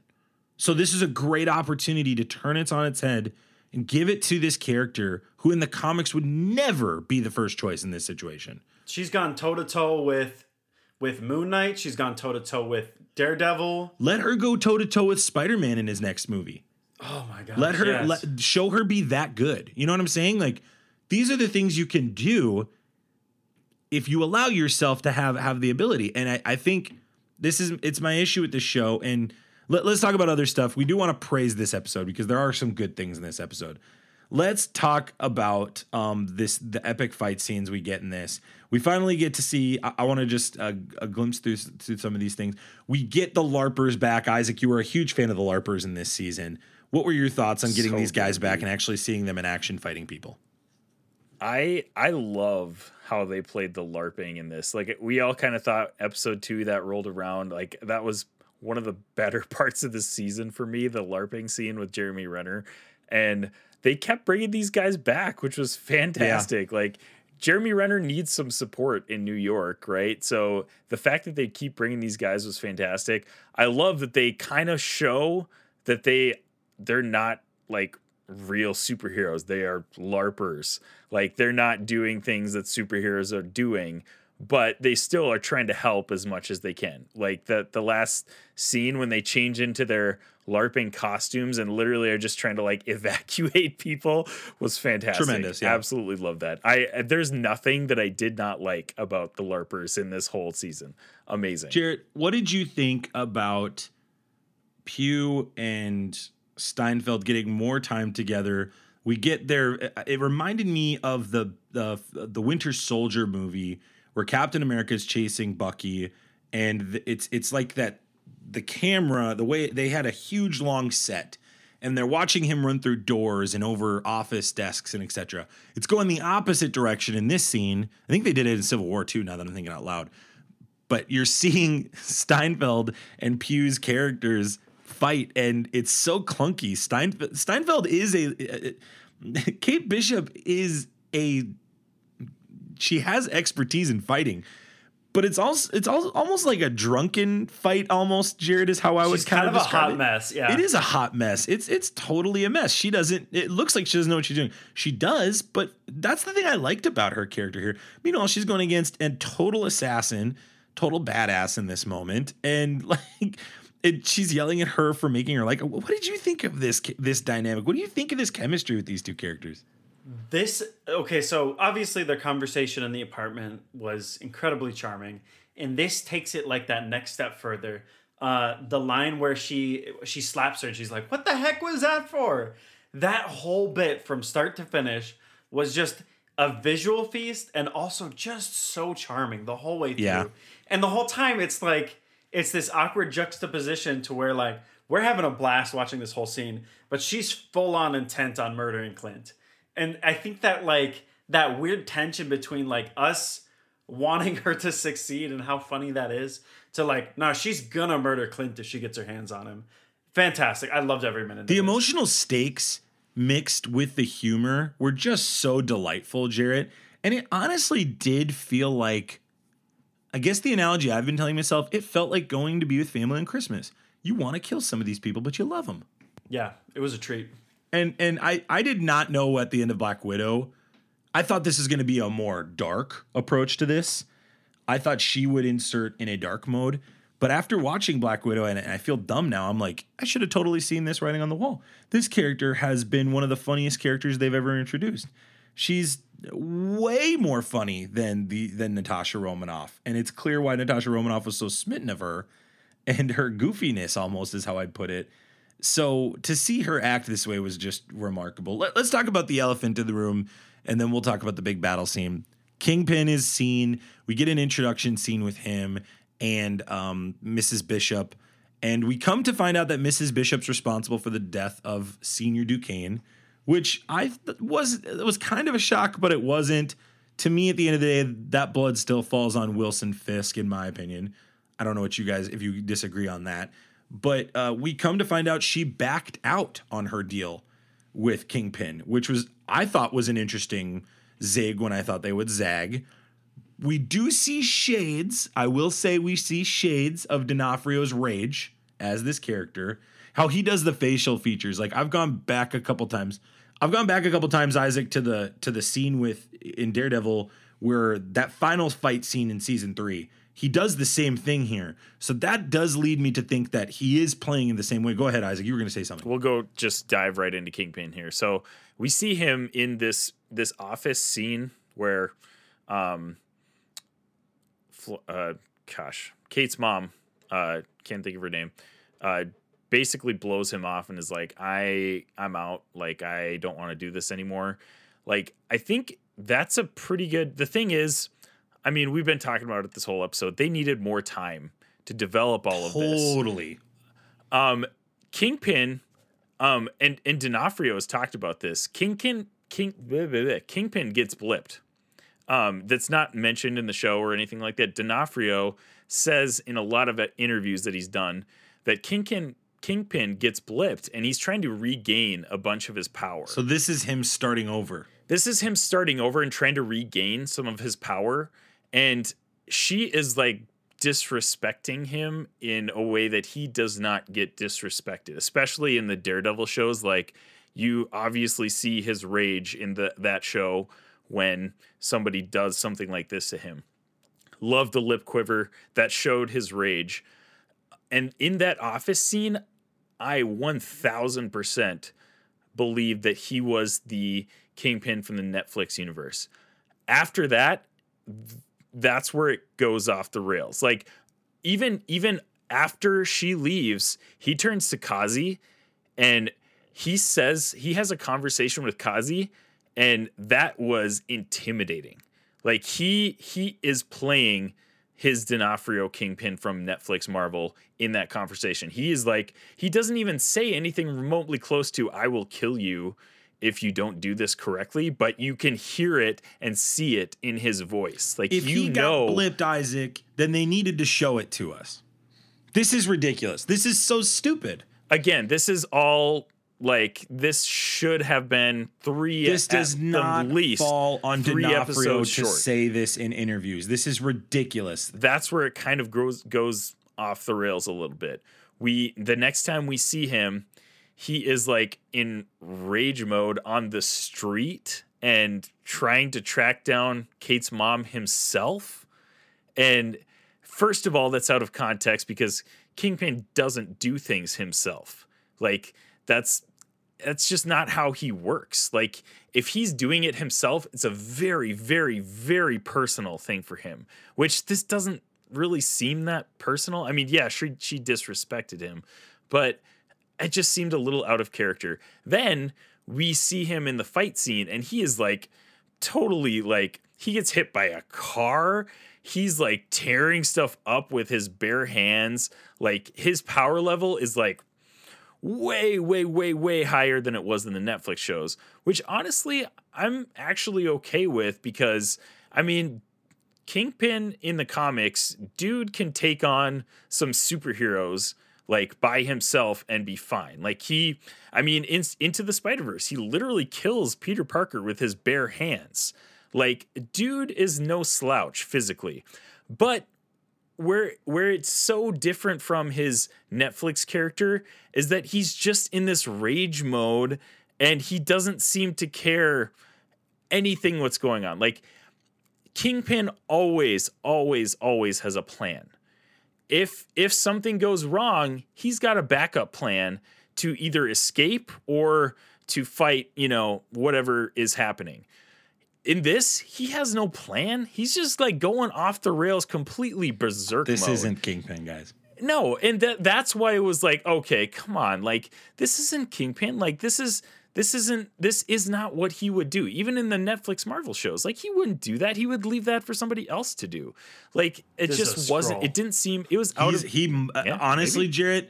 So this is a great opportunity to turn it on its head and give it to this character who in the comics would never be the first choice in this situation. she's gone toe to toe with with moon knight. She's gone toe to toe with daredevil. Let her go toe to toe with Spider-Man in his next movie. oh my god let her yes. let, show her be that good. You know what i'm saying? Like these are the things you can do if you allow yourself to have have the ability. And i, I think this is it's my issue with this show. And let, let's talk about other stuff. We do want to praise this episode because there are some good things in this episode let's talk about um this the epic fight scenes we get in this. We finally get to see i, I want to just uh, a glimpse through, through some of these things. We get the larpers back. Isaac you were a huge fan of the larpers in this season. What were your thoughts on getting So these guys back and actually seeing them in action fighting people? I I love how they played the LARPing in this. Like we all kind of thought episode two that rolled around, like that was one of the better parts of the season for me, the LARPing scene with Jeremy Renner. And they kept bringing these guys back, which was fantastic. Like Jeremy Renner needs some support in New York, right? So the fact that they keep bringing these guys was fantastic. I love that they kind of show that they they're not like real superheroes. They are LARPers. Like they're not doing things that superheroes are doing, but they still are trying to help as much as they can. Like the the last scene when they change into their LARPing costumes and literally are just trying to like evacuate people was fantastic. Tremendous, yeah. Absolutely love that. I uh, there's nothing that I did not like about the LARPers in this whole season. Amazing. Jarret, what did you think about Pugh and Steinfeld getting more time together? We get there. Uh, it reminded me of the the the Winter Soldier movie where Captain America is chasing Bucky, and it's it's like that. The camera, the way they had a huge long set, and they're watching him run through doors and over office desks and etc. It's going the opposite direction in this scene. I think they did it in Civil War too. Now that I'm thinking out loud, but you're seeing Steinfeld and Pugh's characters fight, and it's so clunky. Steinfeld, Steinfeld is a, uh, uh, Kate Bishop is a she has expertise in fighting, but it's also it's also almost like a drunken fight. Almost Jared is how I would She's kind of a hot it. mess. Yeah. It is a hot mess. It's it's totally a mess. She doesn't. It looks like she doesn't know what she's doing. She does, but that's the thing I liked about her character here. Meanwhile, she's going against a total assassin, total badass in this moment, and like. It, she's yelling at her for making her like. What did you think of this this dynamic? What do you think of this chemistry with these two characters? This okay, so obviously their conversation in the apartment was incredibly charming, and this takes it like that next step further. Uh, the line where she she slaps her and she's like, "What the heck was that for?" That whole bit from start to finish was just a visual feast and also just so charming the whole way through. Yeah. And the whole time it's like it's this awkward juxtaposition to where like we're having a blast watching this whole scene, but she's full on intent on murdering Clint. And I think that like that weird tension between like us wanting her to succeed and how funny that is to like, no, she's gonna murder Clint if she gets her hands on him. Fantastic. I loved every minute. The emotional stakes mixed with the humor were just so delightful, Jarret. And it honestly did feel like, I guess the analogy I've been telling myself, it felt like going to be with family on Christmas. you want to kill some of these people, but you love them. Yeah, it was a treat. And and I I did not know at the end of Black Widow. I thought this is going to be a more dark approach to this. I thought she would insert in a dark mode, but after watching Black Widow and I feel dumb now, I'm like I should have totally seen this writing on the wall. This character has been one of the funniest characters they've ever introduced. She's way more funny than the than Natasha Romanoff, and it's clear why Natasha Romanoff was so smitten of her, and her goofiness almost is how I'd put it. So to see her act this way was just remarkable. Let, us talk about the elephant in the room, and then we'll talk about the big battle scene. Kingpin is seen. We get an introduction scene with him and um, Mrs. Bishop, and we come to find out that Mrs. Bishop's responsible for the death of Senior Duquesne which I th- was was kind of a shock, but it wasn't. To me, at the end of the day, that blood still falls on Wilson Fisk, in my opinion. I don't know what you guys if you disagree on that, but uh, we come to find out she backed out on her deal with Kingpin, which was I thought was an interesting zig when I thought they would zag. We do see shades. I will say we see shades of D'Onofrio's rage as this character. How he does the facial features. Like I've gone back a couple times I've gone back a couple times, Isaac, to the to the scene with in Daredevil where that final fight scene in season three. He does the same thing here, so that does lead me to think that he is playing in the same way. Go ahead, Isaac. You were going to say something. We'll go just dive right into Kingpin here. So we see him in this this office scene where, um, uh, gosh, Kate's mom, uh, can't think of her name, uh, basically blows him off and is like, I I'm out. Like I don't want to do this anymore. Like I think that's a pretty good. The thing is, I mean, we've been talking about it this whole episode. They needed more time to develop all of this. Totally. Um, Kingpin, um, and and D'Onofrio has talked about this. Kingpin, King, blah, blah, blah, Kingpin gets blipped. Um, that's not mentioned in the show or anything like that. D'Onofrio says in a lot of interviews that he's done that Kingpin Kingpin gets blipped and he's trying to regain a bunch of his power. So this is him starting over. This is him starting over and trying to regain some of his power. And she is like disrespecting him in a way that he does not get disrespected, especially in the Daredevil shows. Like you obviously see his rage in the that show when somebody does something like this to him. Love the lip quiver that showed his rage. And in that office scene, I 1000% believe that he was the kingpin from the Netflix universe. After that, that's where it goes off the rails. Like even even after she leaves, he turns to Kazi and he says he has a conversation with Kazi and that was intimidating. Like he he is playing his D'Onofrio Kingpin from Netflix Marvel in that conversation. He is like, he doesn't even say anything remotely close to, I will kill you if you don't do this correctly, but you can hear it and see it in his voice. Like, if you he know. got blipped, Isaac, then they needed to show it to us. This is ridiculous. This is so stupid. Again, this is all like this should have been three. This does not least fall on three D'Onofrio to short. say this in interviews. This is ridiculous. that's where it kind of goes goes off the rails a little bit. We the next time we see him, he is like in rage mode on the street and trying to track down Kate's mom himself. And first of all, that's out of context because Kingpin doesn't do things himself. Like that's that's just not how he works. Like if he's doing it himself, it's a very very very personal thing for him, which this doesn't really seem that personal. I mean, yeah, she she disrespected him, but it just seemed a little out of character. Then we see him in the fight scene and he is like totally like he gets hit by a car. He's like tearing stuff up with his bare hands. Like his power level is like way, way, way, way higher than it was in the Netflix shows, which honestly, I'm actually okay with because, I mean, Kingpin in the comics, dude can take on some superheroes like by himself and be fine. Like he, I mean, in, into the Spider Verse, he literally kills Peter Parker with his bare hands. Like, dude is no slouch physically. But where where it's so different from his Netflix character is that he's just in this rage mode and he doesn't seem to care anything what's going on. Like Kingpin always always always has a plan. If if something goes wrong, he's got a backup plan to either escape or to fight, you know, whatever is happening in this, he has no plan. He's just like going off the rails, completely berserk. This mode. isn't Kingpin, guys. No, and that that's why it was like, okay, come on, like this isn't Kingpin. Like this is this isn't this is not what he would do. Even in the Netflix Marvel shows, like he wouldn't do that. He would leave that for somebody else to do. Like it This just wasn't. Skrull. It didn't seem. It was out He's, of. he uh, Yeah, honestly, maybe. Jarret,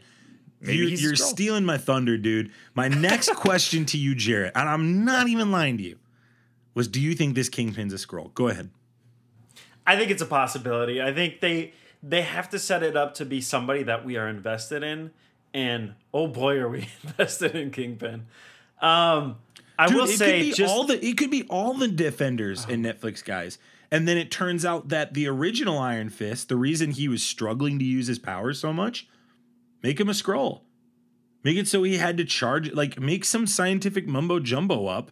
Maybe you, you're Skrull. stealing my thunder, dude. My next question to you, Jarret, and I'm not even lying to you, was: Do you think this Kingpin's a Skrull? Go ahead. I think it's a possibility. I think they they have to set it up to be somebody that we are invested in, and oh boy, are we invested in Kingpin. Um, I Dude, will it say could be just all the it could be all the defenders in Netflix guys. And then it turns out that the original Iron Fist, the reason he was struggling to use his powers so much, make him a Skrull. Make it so he had to charge like make some scientific mumbo jumbo up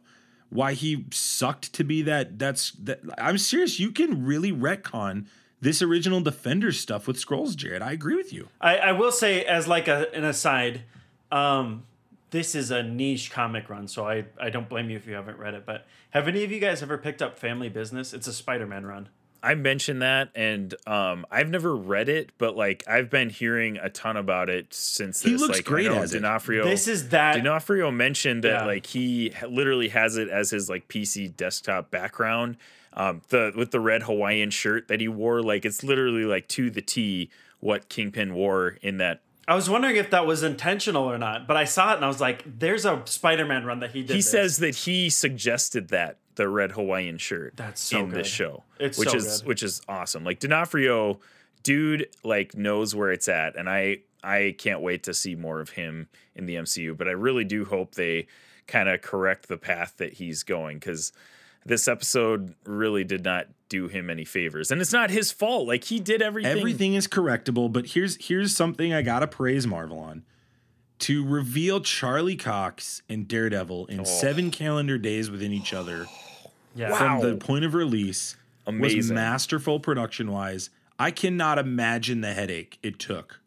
why he sucked to be that that's that I'm serious, you can really retcon this original defender stuff with Skrulls, Jared. I agree with you. I, I will say as like a, an aside, um, this is a niche comic run, so I, I don't blame you if you haven't read it. But have any of you guys ever picked up Family Business? It's a Spider-Man run. I mentioned that, and um, I've never read it, but like I've been hearing a ton about it since. He This. looks like, great I know as it. D'Onofrio. This is that. D'Onofrio mentioned that Yeah. like he literally has it as his like PC desktop background. Um, the with the red Hawaiian shirt that he wore, like it's literally like to the T what Kingpin wore in that. I was wondering if that was intentional or not, but I saw it and I was like, "There's a Spider-Man run that he did." He this. says that he suggested that the red Hawaiian shirt That's so in good. this show, It's which so is good. which is awesome. Like D'Onofrio, dude, like knows where it's at, and I I can't wait to see more of him in the MCU. But I really do hope they kind of correct the path that he's going because this episode really did not do him any favors, and it's not his fault. Like he did everything. Everything is correctable, but here's here's something I gotta praise Marvel on. To reveal Charlie Cox and Daredevil in oh. seven calendar days within each other yeah. Wow. from the point of release was masterful production wise. I cannot imagine the headache it took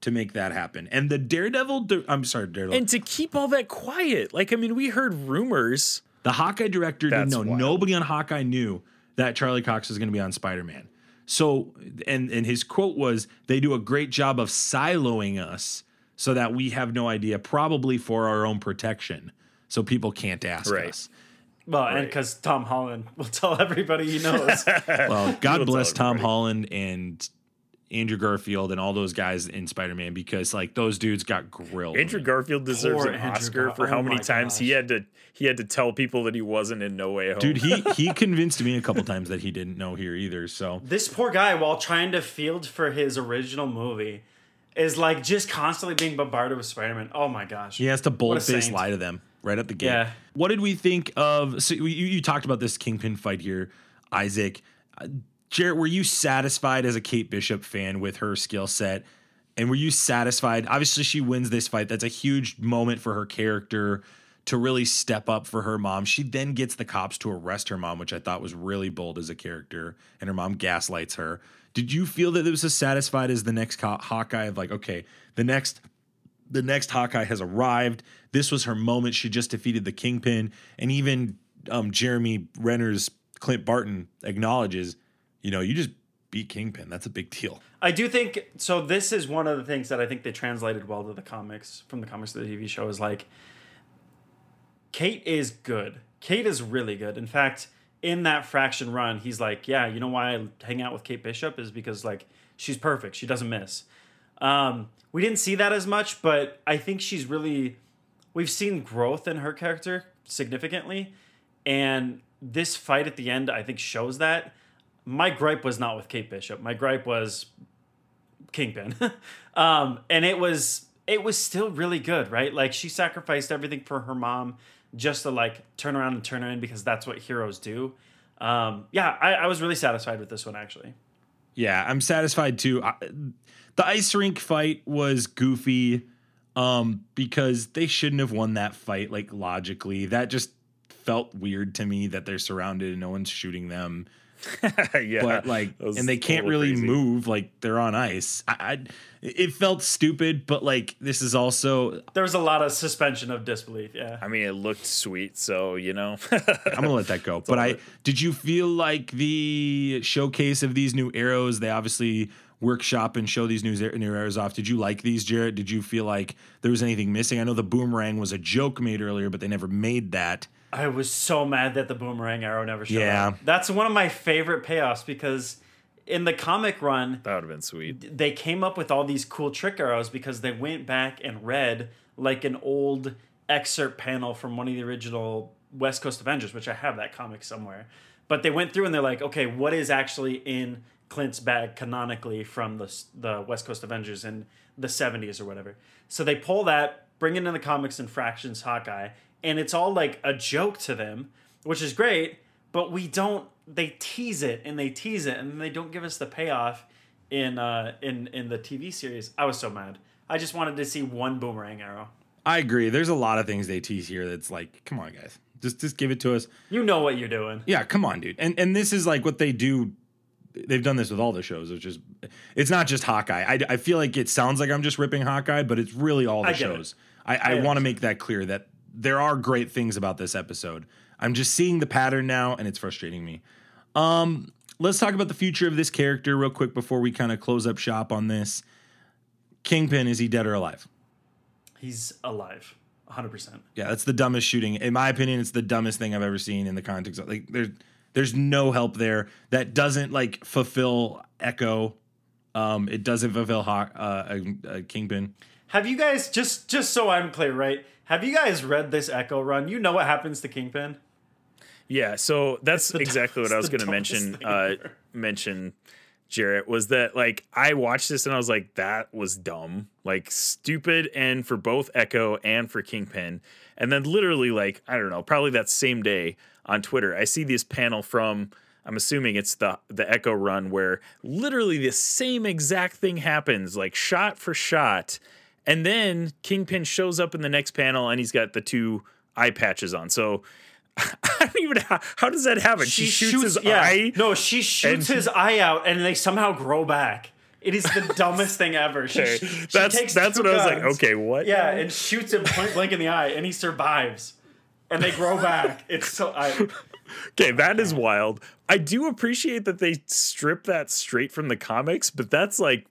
to make that happen. And the Daredevil, I'm sorry, Daredevil, and to keep all that quiet. Like I mean, we heard rumors. The Hawkeye director didn't know. wild. Nobody on Hawkeye knew that Charlie Cox was going to be on Spider Man. So, and and his quote was, "They do a great job of siloing us so that we have no idea, probably for our own protection, so people can't ask Right. us." Well, and because Tom Holland will tell everybody he knows. Well, God We'll bless Tom everybody. Holland and Andrew Garfield and all those guys in Spider Man because like those dudes got grilled. Andrew Garfield deserves Poor an Andrew Oscar Gar- for how oh many my times he had to he had to tell people that he wasn't in No Way Home. Dude, he he convinced me a couple times that he didn't know here either. So this poor guy, while trying to field for his original movie, is like just constantly being bombarded with Spider-Man. Oh my gosh. He has to bold face lie to them right at the gate. Yeah. What did we think of? So you, you talked about this Kingpin fight here, Isaac. Jarret, were you satisfied as a Kate Bishop fan with her skill set? And were you satisfied? Obviously, she wins this fight. That's a huge moment for her character to really step up for her mom. She then gets the cops to arrest her mom, which I thought was really bold as a character. And her mom gaslights her. Did you feel that it was as satisfied as the next Hawkeye of like, okay, the next the next Hawkeye has arrived. This was her moment. She just defeated the Kingpin, and even um, Jeremy Renner's Clint Barton acknowledges, you know, you just beat Kingpin. That's a big deal. I do think so. This is one of the things that I think they translated well to the comics from the comics to the TV show is like Kate is good. Kate is really good. In fact, in that Fraction run, he's like, yeah, you know why I hang out with Kate Bishop is because like she's perfect. She doesn't miss. Um, we didn't see that as much, but I think she's really we've seen growth in her character significantly, and this fight at the end I think shows that. My gripe was not with Kate Bishop. My gripe was Kingpin, um, and it was it was still really good, right? Like she sacrificed everything for her mom just to like turn around and turn her in because that's what heroes do. Um, yeah, I, I was really satisfied with this one actually. Yeah, I'm satisfied too. I, the ice rink fight was goofy um, because they shouldn't have won that fight. Like logically, that just felt weird to me that they're surrounded and no one's shooting them. yeah, But like, that and they can't really crazy. move. Like they're on ice. I, I, it felt stupid, but like this is also. There was a lot of suspension of disbelief. Yeah. I mean, it looked sweet, so you know. I'm gonna let that go. but I it- did you feel like the showcase of these new arrows? They obviously workshop and show these new new arrows off. Did you like these, Jarret? Did you feel like there was anything missing? I know the boomerang was a joke made earlier, but they never made that. I was so mad that the boomerang arrow never showed Yeah. up. That's one of my favorite payoffs because in the comic run, that would have been sweet. they came up with all these cool trick arrows because they went back and read like an old excerpt panel from one of the original West Coast Avengers, which I have that comic somewhere. But they went through and they're like, okay, what is actually in Clint's bag canonically from the the West Coast Avengers in the 70s or whatever. So they pull that, bring it in the comics and Fraction's Hawkeye, and it's all like a joke to them, which is great, but we don't they tease it and they tease it and they don't give us the payoff in uh in in the TV series. I was so mad. I just wanted to see one boomerang arrow. I agree. There's a lot of things they tease here that's like, come on, guys, just just give it to us. You know what you're doing. Yeah, come on, dude. And and this is like what they do. They've done this with all the shows, which is it's not just Hawkeye. I, I feel like it sounds like I'm just ripping Hawkeye, but it's really all the I get it. shows. I, I, want to make that clear that there are great things about this episode. I'm just seeing the pattern now, and it's frustrating me. Um, let's talk about the future of this character real quick before we kind of close up shop on this. Kingpin, is he dead or alive? He's alive. 100%. Yeah, that's the dumbest shooting. In my opinion, it's the dumbest thing I've ever seen in the context of like there's there's no help there. That doesn't like fulfill Echo. Um, it doesn't fulfill Hawk, uh, a, a Kingpin. Have you guys just just so I'm clear, right? Have you guys read this Echo run? You know what happens to Kingpin? Yeah, so that's exactly what I was going to mention. Uh, mention Jarret was that like I watched this and I was like, that was dumb, like stupid, and for both Echo and for Kingpin. And then literally, like I don't know, probably that same day on Twitter, I see this panel from. I'm assuming it's the the Echo run where literally the same exact thing happens, like shot for shot, and then Kingpin shows up in the next panel and he's got the two eye patches on. So I don't even how, how does that happen? She, shoots, his eye. No, she shoots his eye out, and they somehow grow back. It is the dumbest thing ever. She, Okay, she that's takes that's what I was like. Okay, what? Yeah, and shoots him point blank in the eye, and he survives. And they grow back. It's so. I, Okay, that is wild. I do appreciate that they strip that straight from the comics, but that's like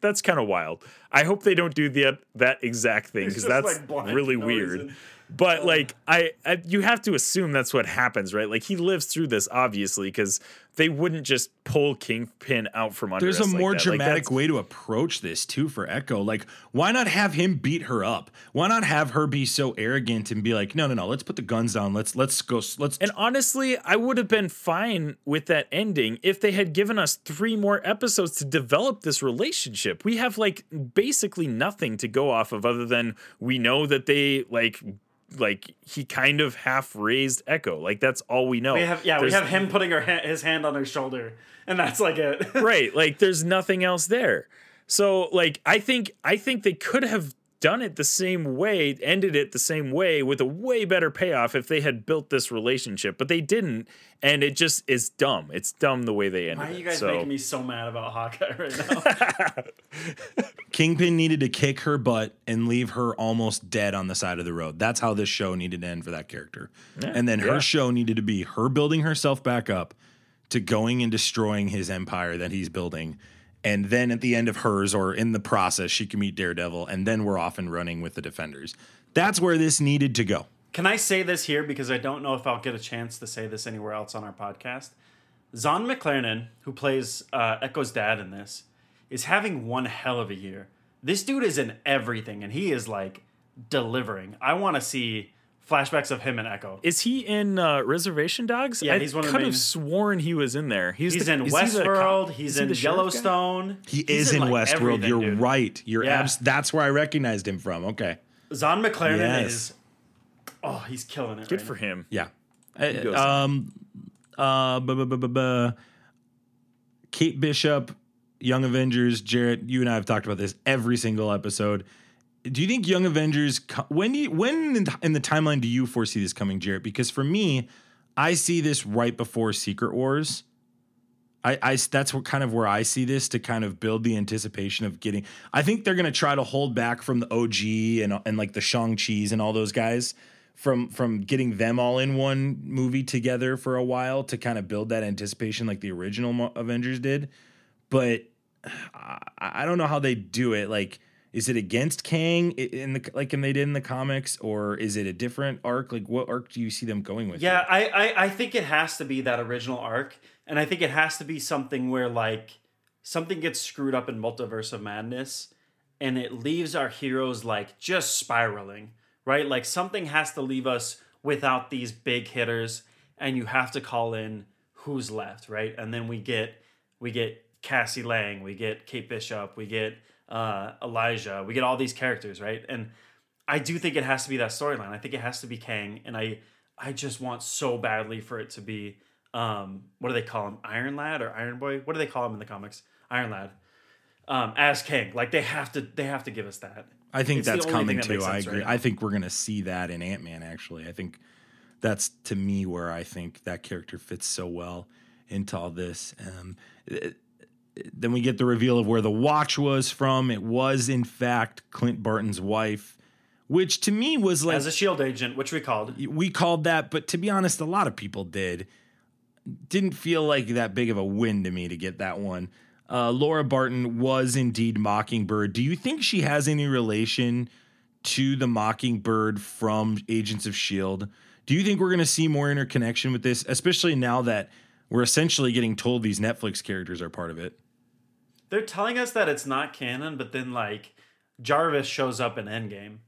that's kind of wild. I hope they don't do the that exact thing because that's like, really no weird. reason. But like I, I, you have to assume that's what happens, right? Like he lives through this obviously because they wouldn't just pull Kingpin out from under. There's a like more. Like, dramatic that's- way to approach this too for Echo. Like, why not have him beat her up? Why not have her be so arrogant and be like, no, no, no, let's put the guns down. Let's let's go. Let's And honestly, I would have been fine with that ending if they had given us three more episodes to develop this relationship. We have like basically nothing to go off of other than we know that they like like he kind of half raised Echo. Like that's all we know. we have yeah, we have him putting her ha- his hand on her shoulder, and that's like it. right like there's nothing else there so like i think i think they could have done it the same way ended it the same way with a way better payoff if they had built this relationship but they didn't and it just is dumb it's dumb the way they ended Why are you it guys so making me so mad about Hawkeye right now? Kingpin needed to kick her butt and leave her almost dead on the side of the road. That's how this show needed to end for that character. and then her yeah. show needed to be her building herself back up to going and destroying his empire that he's building. And then at the end of hers or in the process, she can meet Daredevil. And then we're off and running with the Defenders. That's where this needed to go. Can I say this here because I don't know if I'll get a chance to say this anywhere else on our podcast? Zahn McClarnon, who plays uh, Echo's dad in this, is having one hell of a year. This dude is in everything, and he is like delivering. I want to see flashbacks of him and Echo. is he in uh, Reservation Dogs? Yeah, I he's one of the could main- have sworn he was in there. He's, He's the, in is he the Westworld. cop- he's is he in the sheriff guy? Yellowstone. He He's is in like, Westworld. everything, You're dude. right. You're Yeah. abs- that's where I recognized him from. Okay. Zahn McClarnon Yes. is. Oh, he's killing it. Good right for him. Yeah. Uh, goes. um. Uh. bu- bu- bu- bu- bu- Kate Bishop, Young Avengers, Jarret, you and I have talked about this every single episode. Do you think Young Avengers when do you, when in the- in the timeline do you foresee this coming, Jarret? Because for me, I see this right before Secret Wars. I, I that's what kind of where I see this to kind of build the anticipation of getting. I think they're gonna try to hold back from the OG and and like the Shang Chi's and all those guys from from getting them all in one movie together for a while to kind of build that anticipation like the original Avengers did. But I, I don't know how they do it. Like, is it against Kang in the like and they did in the comics, or is it a different arc? Like, what arc do you see them going with? Yeah. I, I I think it has to be that original arc, and I think it has to be something where like something gets screwed up in Multiverse of Madness, and it leaves our heroes like just spiraling, right? Like something has to leave us without these big hitters, and you have to call in who's left, right? And then we get we get Cassie Lang, we get Kate Bishop, we get uh, Elijah, we get all these characters, right? And I do think it has to be that storyline. I think it has to be Kang, and I I just want so badly for it to be um what do they call him Iron Lad or Iron Boy? What do they call him in the comics? Iron Lad. Um, as Kang, like they have to they have to give us that. I think It's that's coming that too. I agree. right I think we're gonna see that in Ant Man. Actually, I think that's to me where I think that character fits so well into all this. Um, eh, then we get the reveal of where the watch was from. It was in fact Clint Barton's wife, which to me was like As a shield agent, which we called. we called that, but to be honest, a lot of people did. Didn't feel like that big of a win to me to get that one. Uh, Laura Barton was indeed Mockingbird. Do you think she has any relation to the Mockingbird from Agents of S.H.I.E.L.D.? Do you think we're going to see more interconnection with this, especially now that we're essentially getting told these Netflix characters are part of it? They're telling us that it's not canon, but then like Jarvis shows up in Endgame.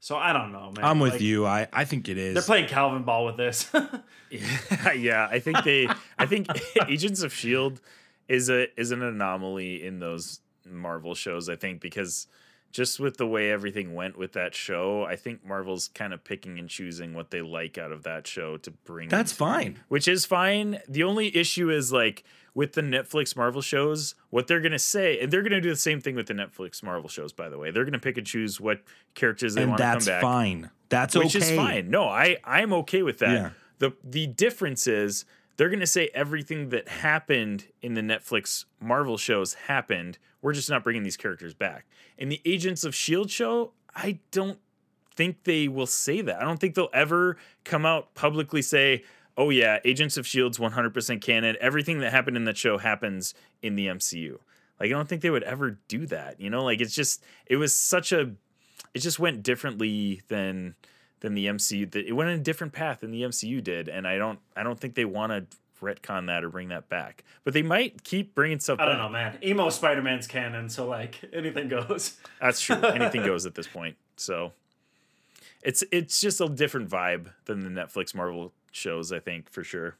So I don't know, man. I'm with Like, you. I, I think it is. They're playing Calvin ball with this. yeah, I think they. I think Agents of Shield is a is an anomaly in those Marvel shows. I think because just with the way everything went with that show, I think Marvel's kind of picking and choosing what they like out of that show to bring. That's into- fine. which is fine. The only issue is like with the Netflix Marvel shows, what they're gonna say, and they're gonna do the same thing with the Netflix Marvel shows. By the way, they're gonna pick and choose what characters they And want to come back. that's fine. That's which okay. is fine. No, I I'm okay with that. Yeah. The the difference is they're going to say everything that happened in the Netflix Marvel shows happened. We're just not bringing these characters back. In the Agents of Shield show, I don't think they will say that. I don't think they'll ever come out publicly say, "Oh yeah, Agents of Shield's 100% canon. Everything that happened in that show happens in the MCU." Like I don't think they would ever do that. You know, like it's just it was such a it just went differently than than the MCU. That it went in a different path than the MCU did, and I don't I don't think they want to retcon that or bring that back. But they might keep bringing stuff. I don't back. know, man. Emo Spider Man's canon, so like anything goes. That's true. Anything goes at this point. So it's it's just a different vibe than the Netflix Marvel shows. I think for sure.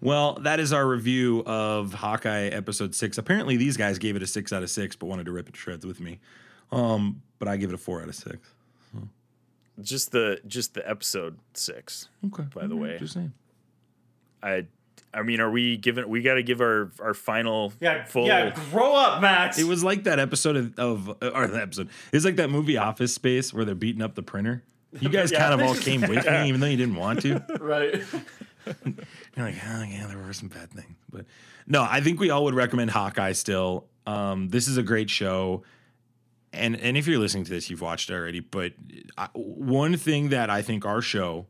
Well, that is our review of Hawkeye episode six. Apparently, these guys gave it a six out of six, but wanted to rip it to shreds with me. Um, but I give it a four out of six. Just the just the episode six. Okay. By the way. just saying. I I mean, are we giving? We got to give our our final Yeah, full. yeah. Grow up, Max. It was like that episode of, of uh, or the episode. It's like that movie Office Space where they're beating up the printer. You guys Yeah. kind of all came with me, even though you didn't want to. right. You're like, oh yeah, there were some bad things, but no, I think we all would recommend Hawkeye still. Um, this is a great show, and and if you're listening to this, you've watched already. But I, one thing that I think our show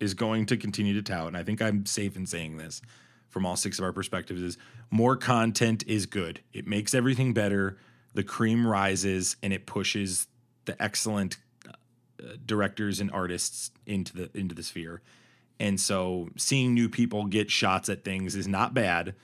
is going to continue to tout, and I think I'm safe in saying this from all six of our perspectives, is more content is good. It makes everything better. The cream rises, and it pushes the excellent uh, directors and artists into the into the sphere. And so seeing new people get shots at things is not bad,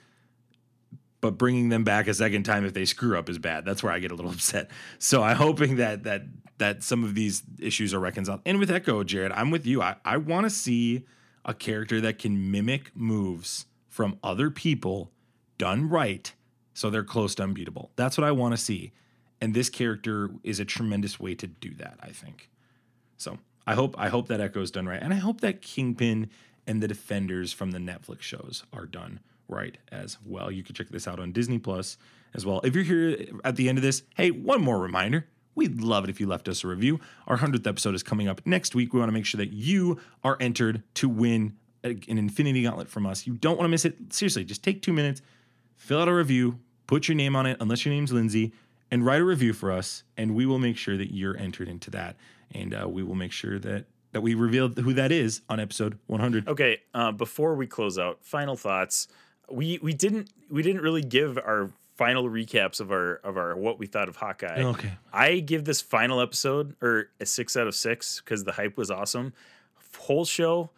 but bringing them back a second time if they screw up is bad. That's where I get a little upset. So I'm hoping that that that some of these issues are reconciled. And with Echo, Jared, I'm with you. I, I want to see a character that can mimic moves from other people done right so they're close to unbeatable. That's what I want to see. And this character is a tremendous way to do that, I think. So I hope I hope that Echo is done right, and I hope that Kingpin and the Defenders from the Netflix shows are done right as well. You can check this out on Disney Plus as well. If you're here at the end of this, hey, one more reminder. We'd love it if you left us a review. Our 100th episode is coming up next week. We want to make sure that you are entered to win an Infinity Gauntlet from us. You don't want to miss it. Seriously, just take two minutes, fill out a review, put your name on it, unless your name's Lindsay, and write a review for us, and we will make sure that you're entered into that. And uh, we will make sure that that we reveal who that is on episode 100. Okay, uh, before we close out, final thoughts. We we didn't we didn't really give our final recaps of our of our what we thought of Hawkeye. Okay. I give this final episode or a six out of six because the hype was awesome. Whole show.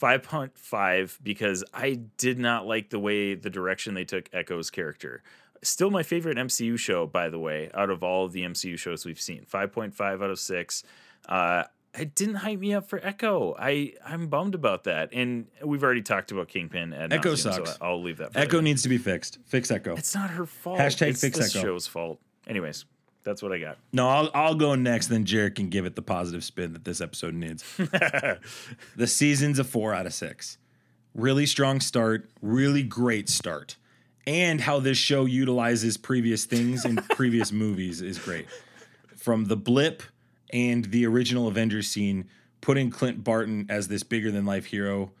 5.5 because I did not like the way the direction they took Echo's character. Still my favorite MCU show, by the way, out of all of the MCU shows we've seen. 5.5 out of 6. Uh, it didn't hype me up for Echo. I I'm bummed about that, and we've already talked about Kingpin. And Echo sucks. So I'll leave that. For Echo later. needs to be fixed. Fix Echo. It's not her fault. Hashtag it's fix this Echo. show's fault. Anyways, that's what I got. No, I'll, I'll go next, then Jarret can give it the positive spin that this episode needs. the season's a four out of six. Really strong start, really great start. And how this show utilizes previous things in previous movies is great. From the blip and the original Avengers scene, putting Clint Barton as this bigger than life hero,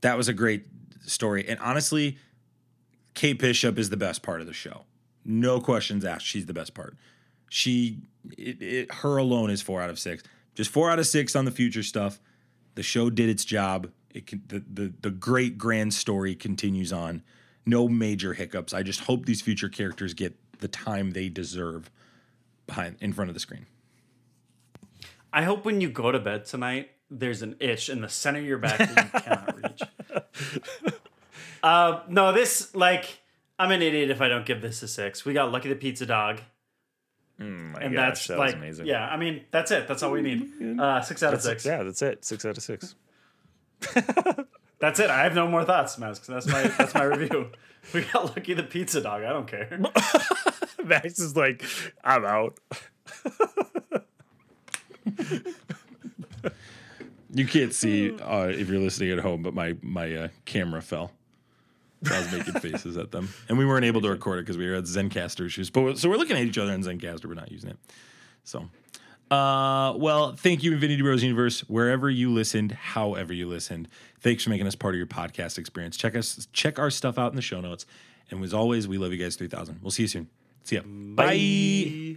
that was a great story. And honestly, Kate Bishop is the best part of the show. No questions asked. She's the best part. She it, it, her alone is four out of six. Just four out of six on the future stuff. The show did its job. It can, the, the the great grand story continues on. No major hiccups. I just hope these future characters get the time they deserve behind in front of the screen I hope when you go to bed tonight, there's an itch in the center of your back that you cannot reach. Uh, no, this like I'm an idiot if I don't give this a six. We got Lucky the Pizza Dog, my and gosh, that's that like amazing. yeah. I mean, that's it. That's all we need. Uh, six out of That's, six. yeah, that's it. Six out of six. That's it. I have no more thoughts, Max. That's my that's my review. We got Lucky the Pizza Dog. I don't care. Max is like, I'm out. You can't see uh, if you're listening at home but my my uh, camera fell so I was making faces at them, and we weren't able to record it because we were at Zencastr issues. But we're, so we're looking at each other in Zencastr, we're not using it. So, uh, well, thank you, Infinity Bros Universe, wherever you listened, however you listened. Thanks for making us part of your podcast experience. Check us, check our stuff out in the show notes. And as always, we love you guys. Three thousand. We'll see you soon. See ya. Bye.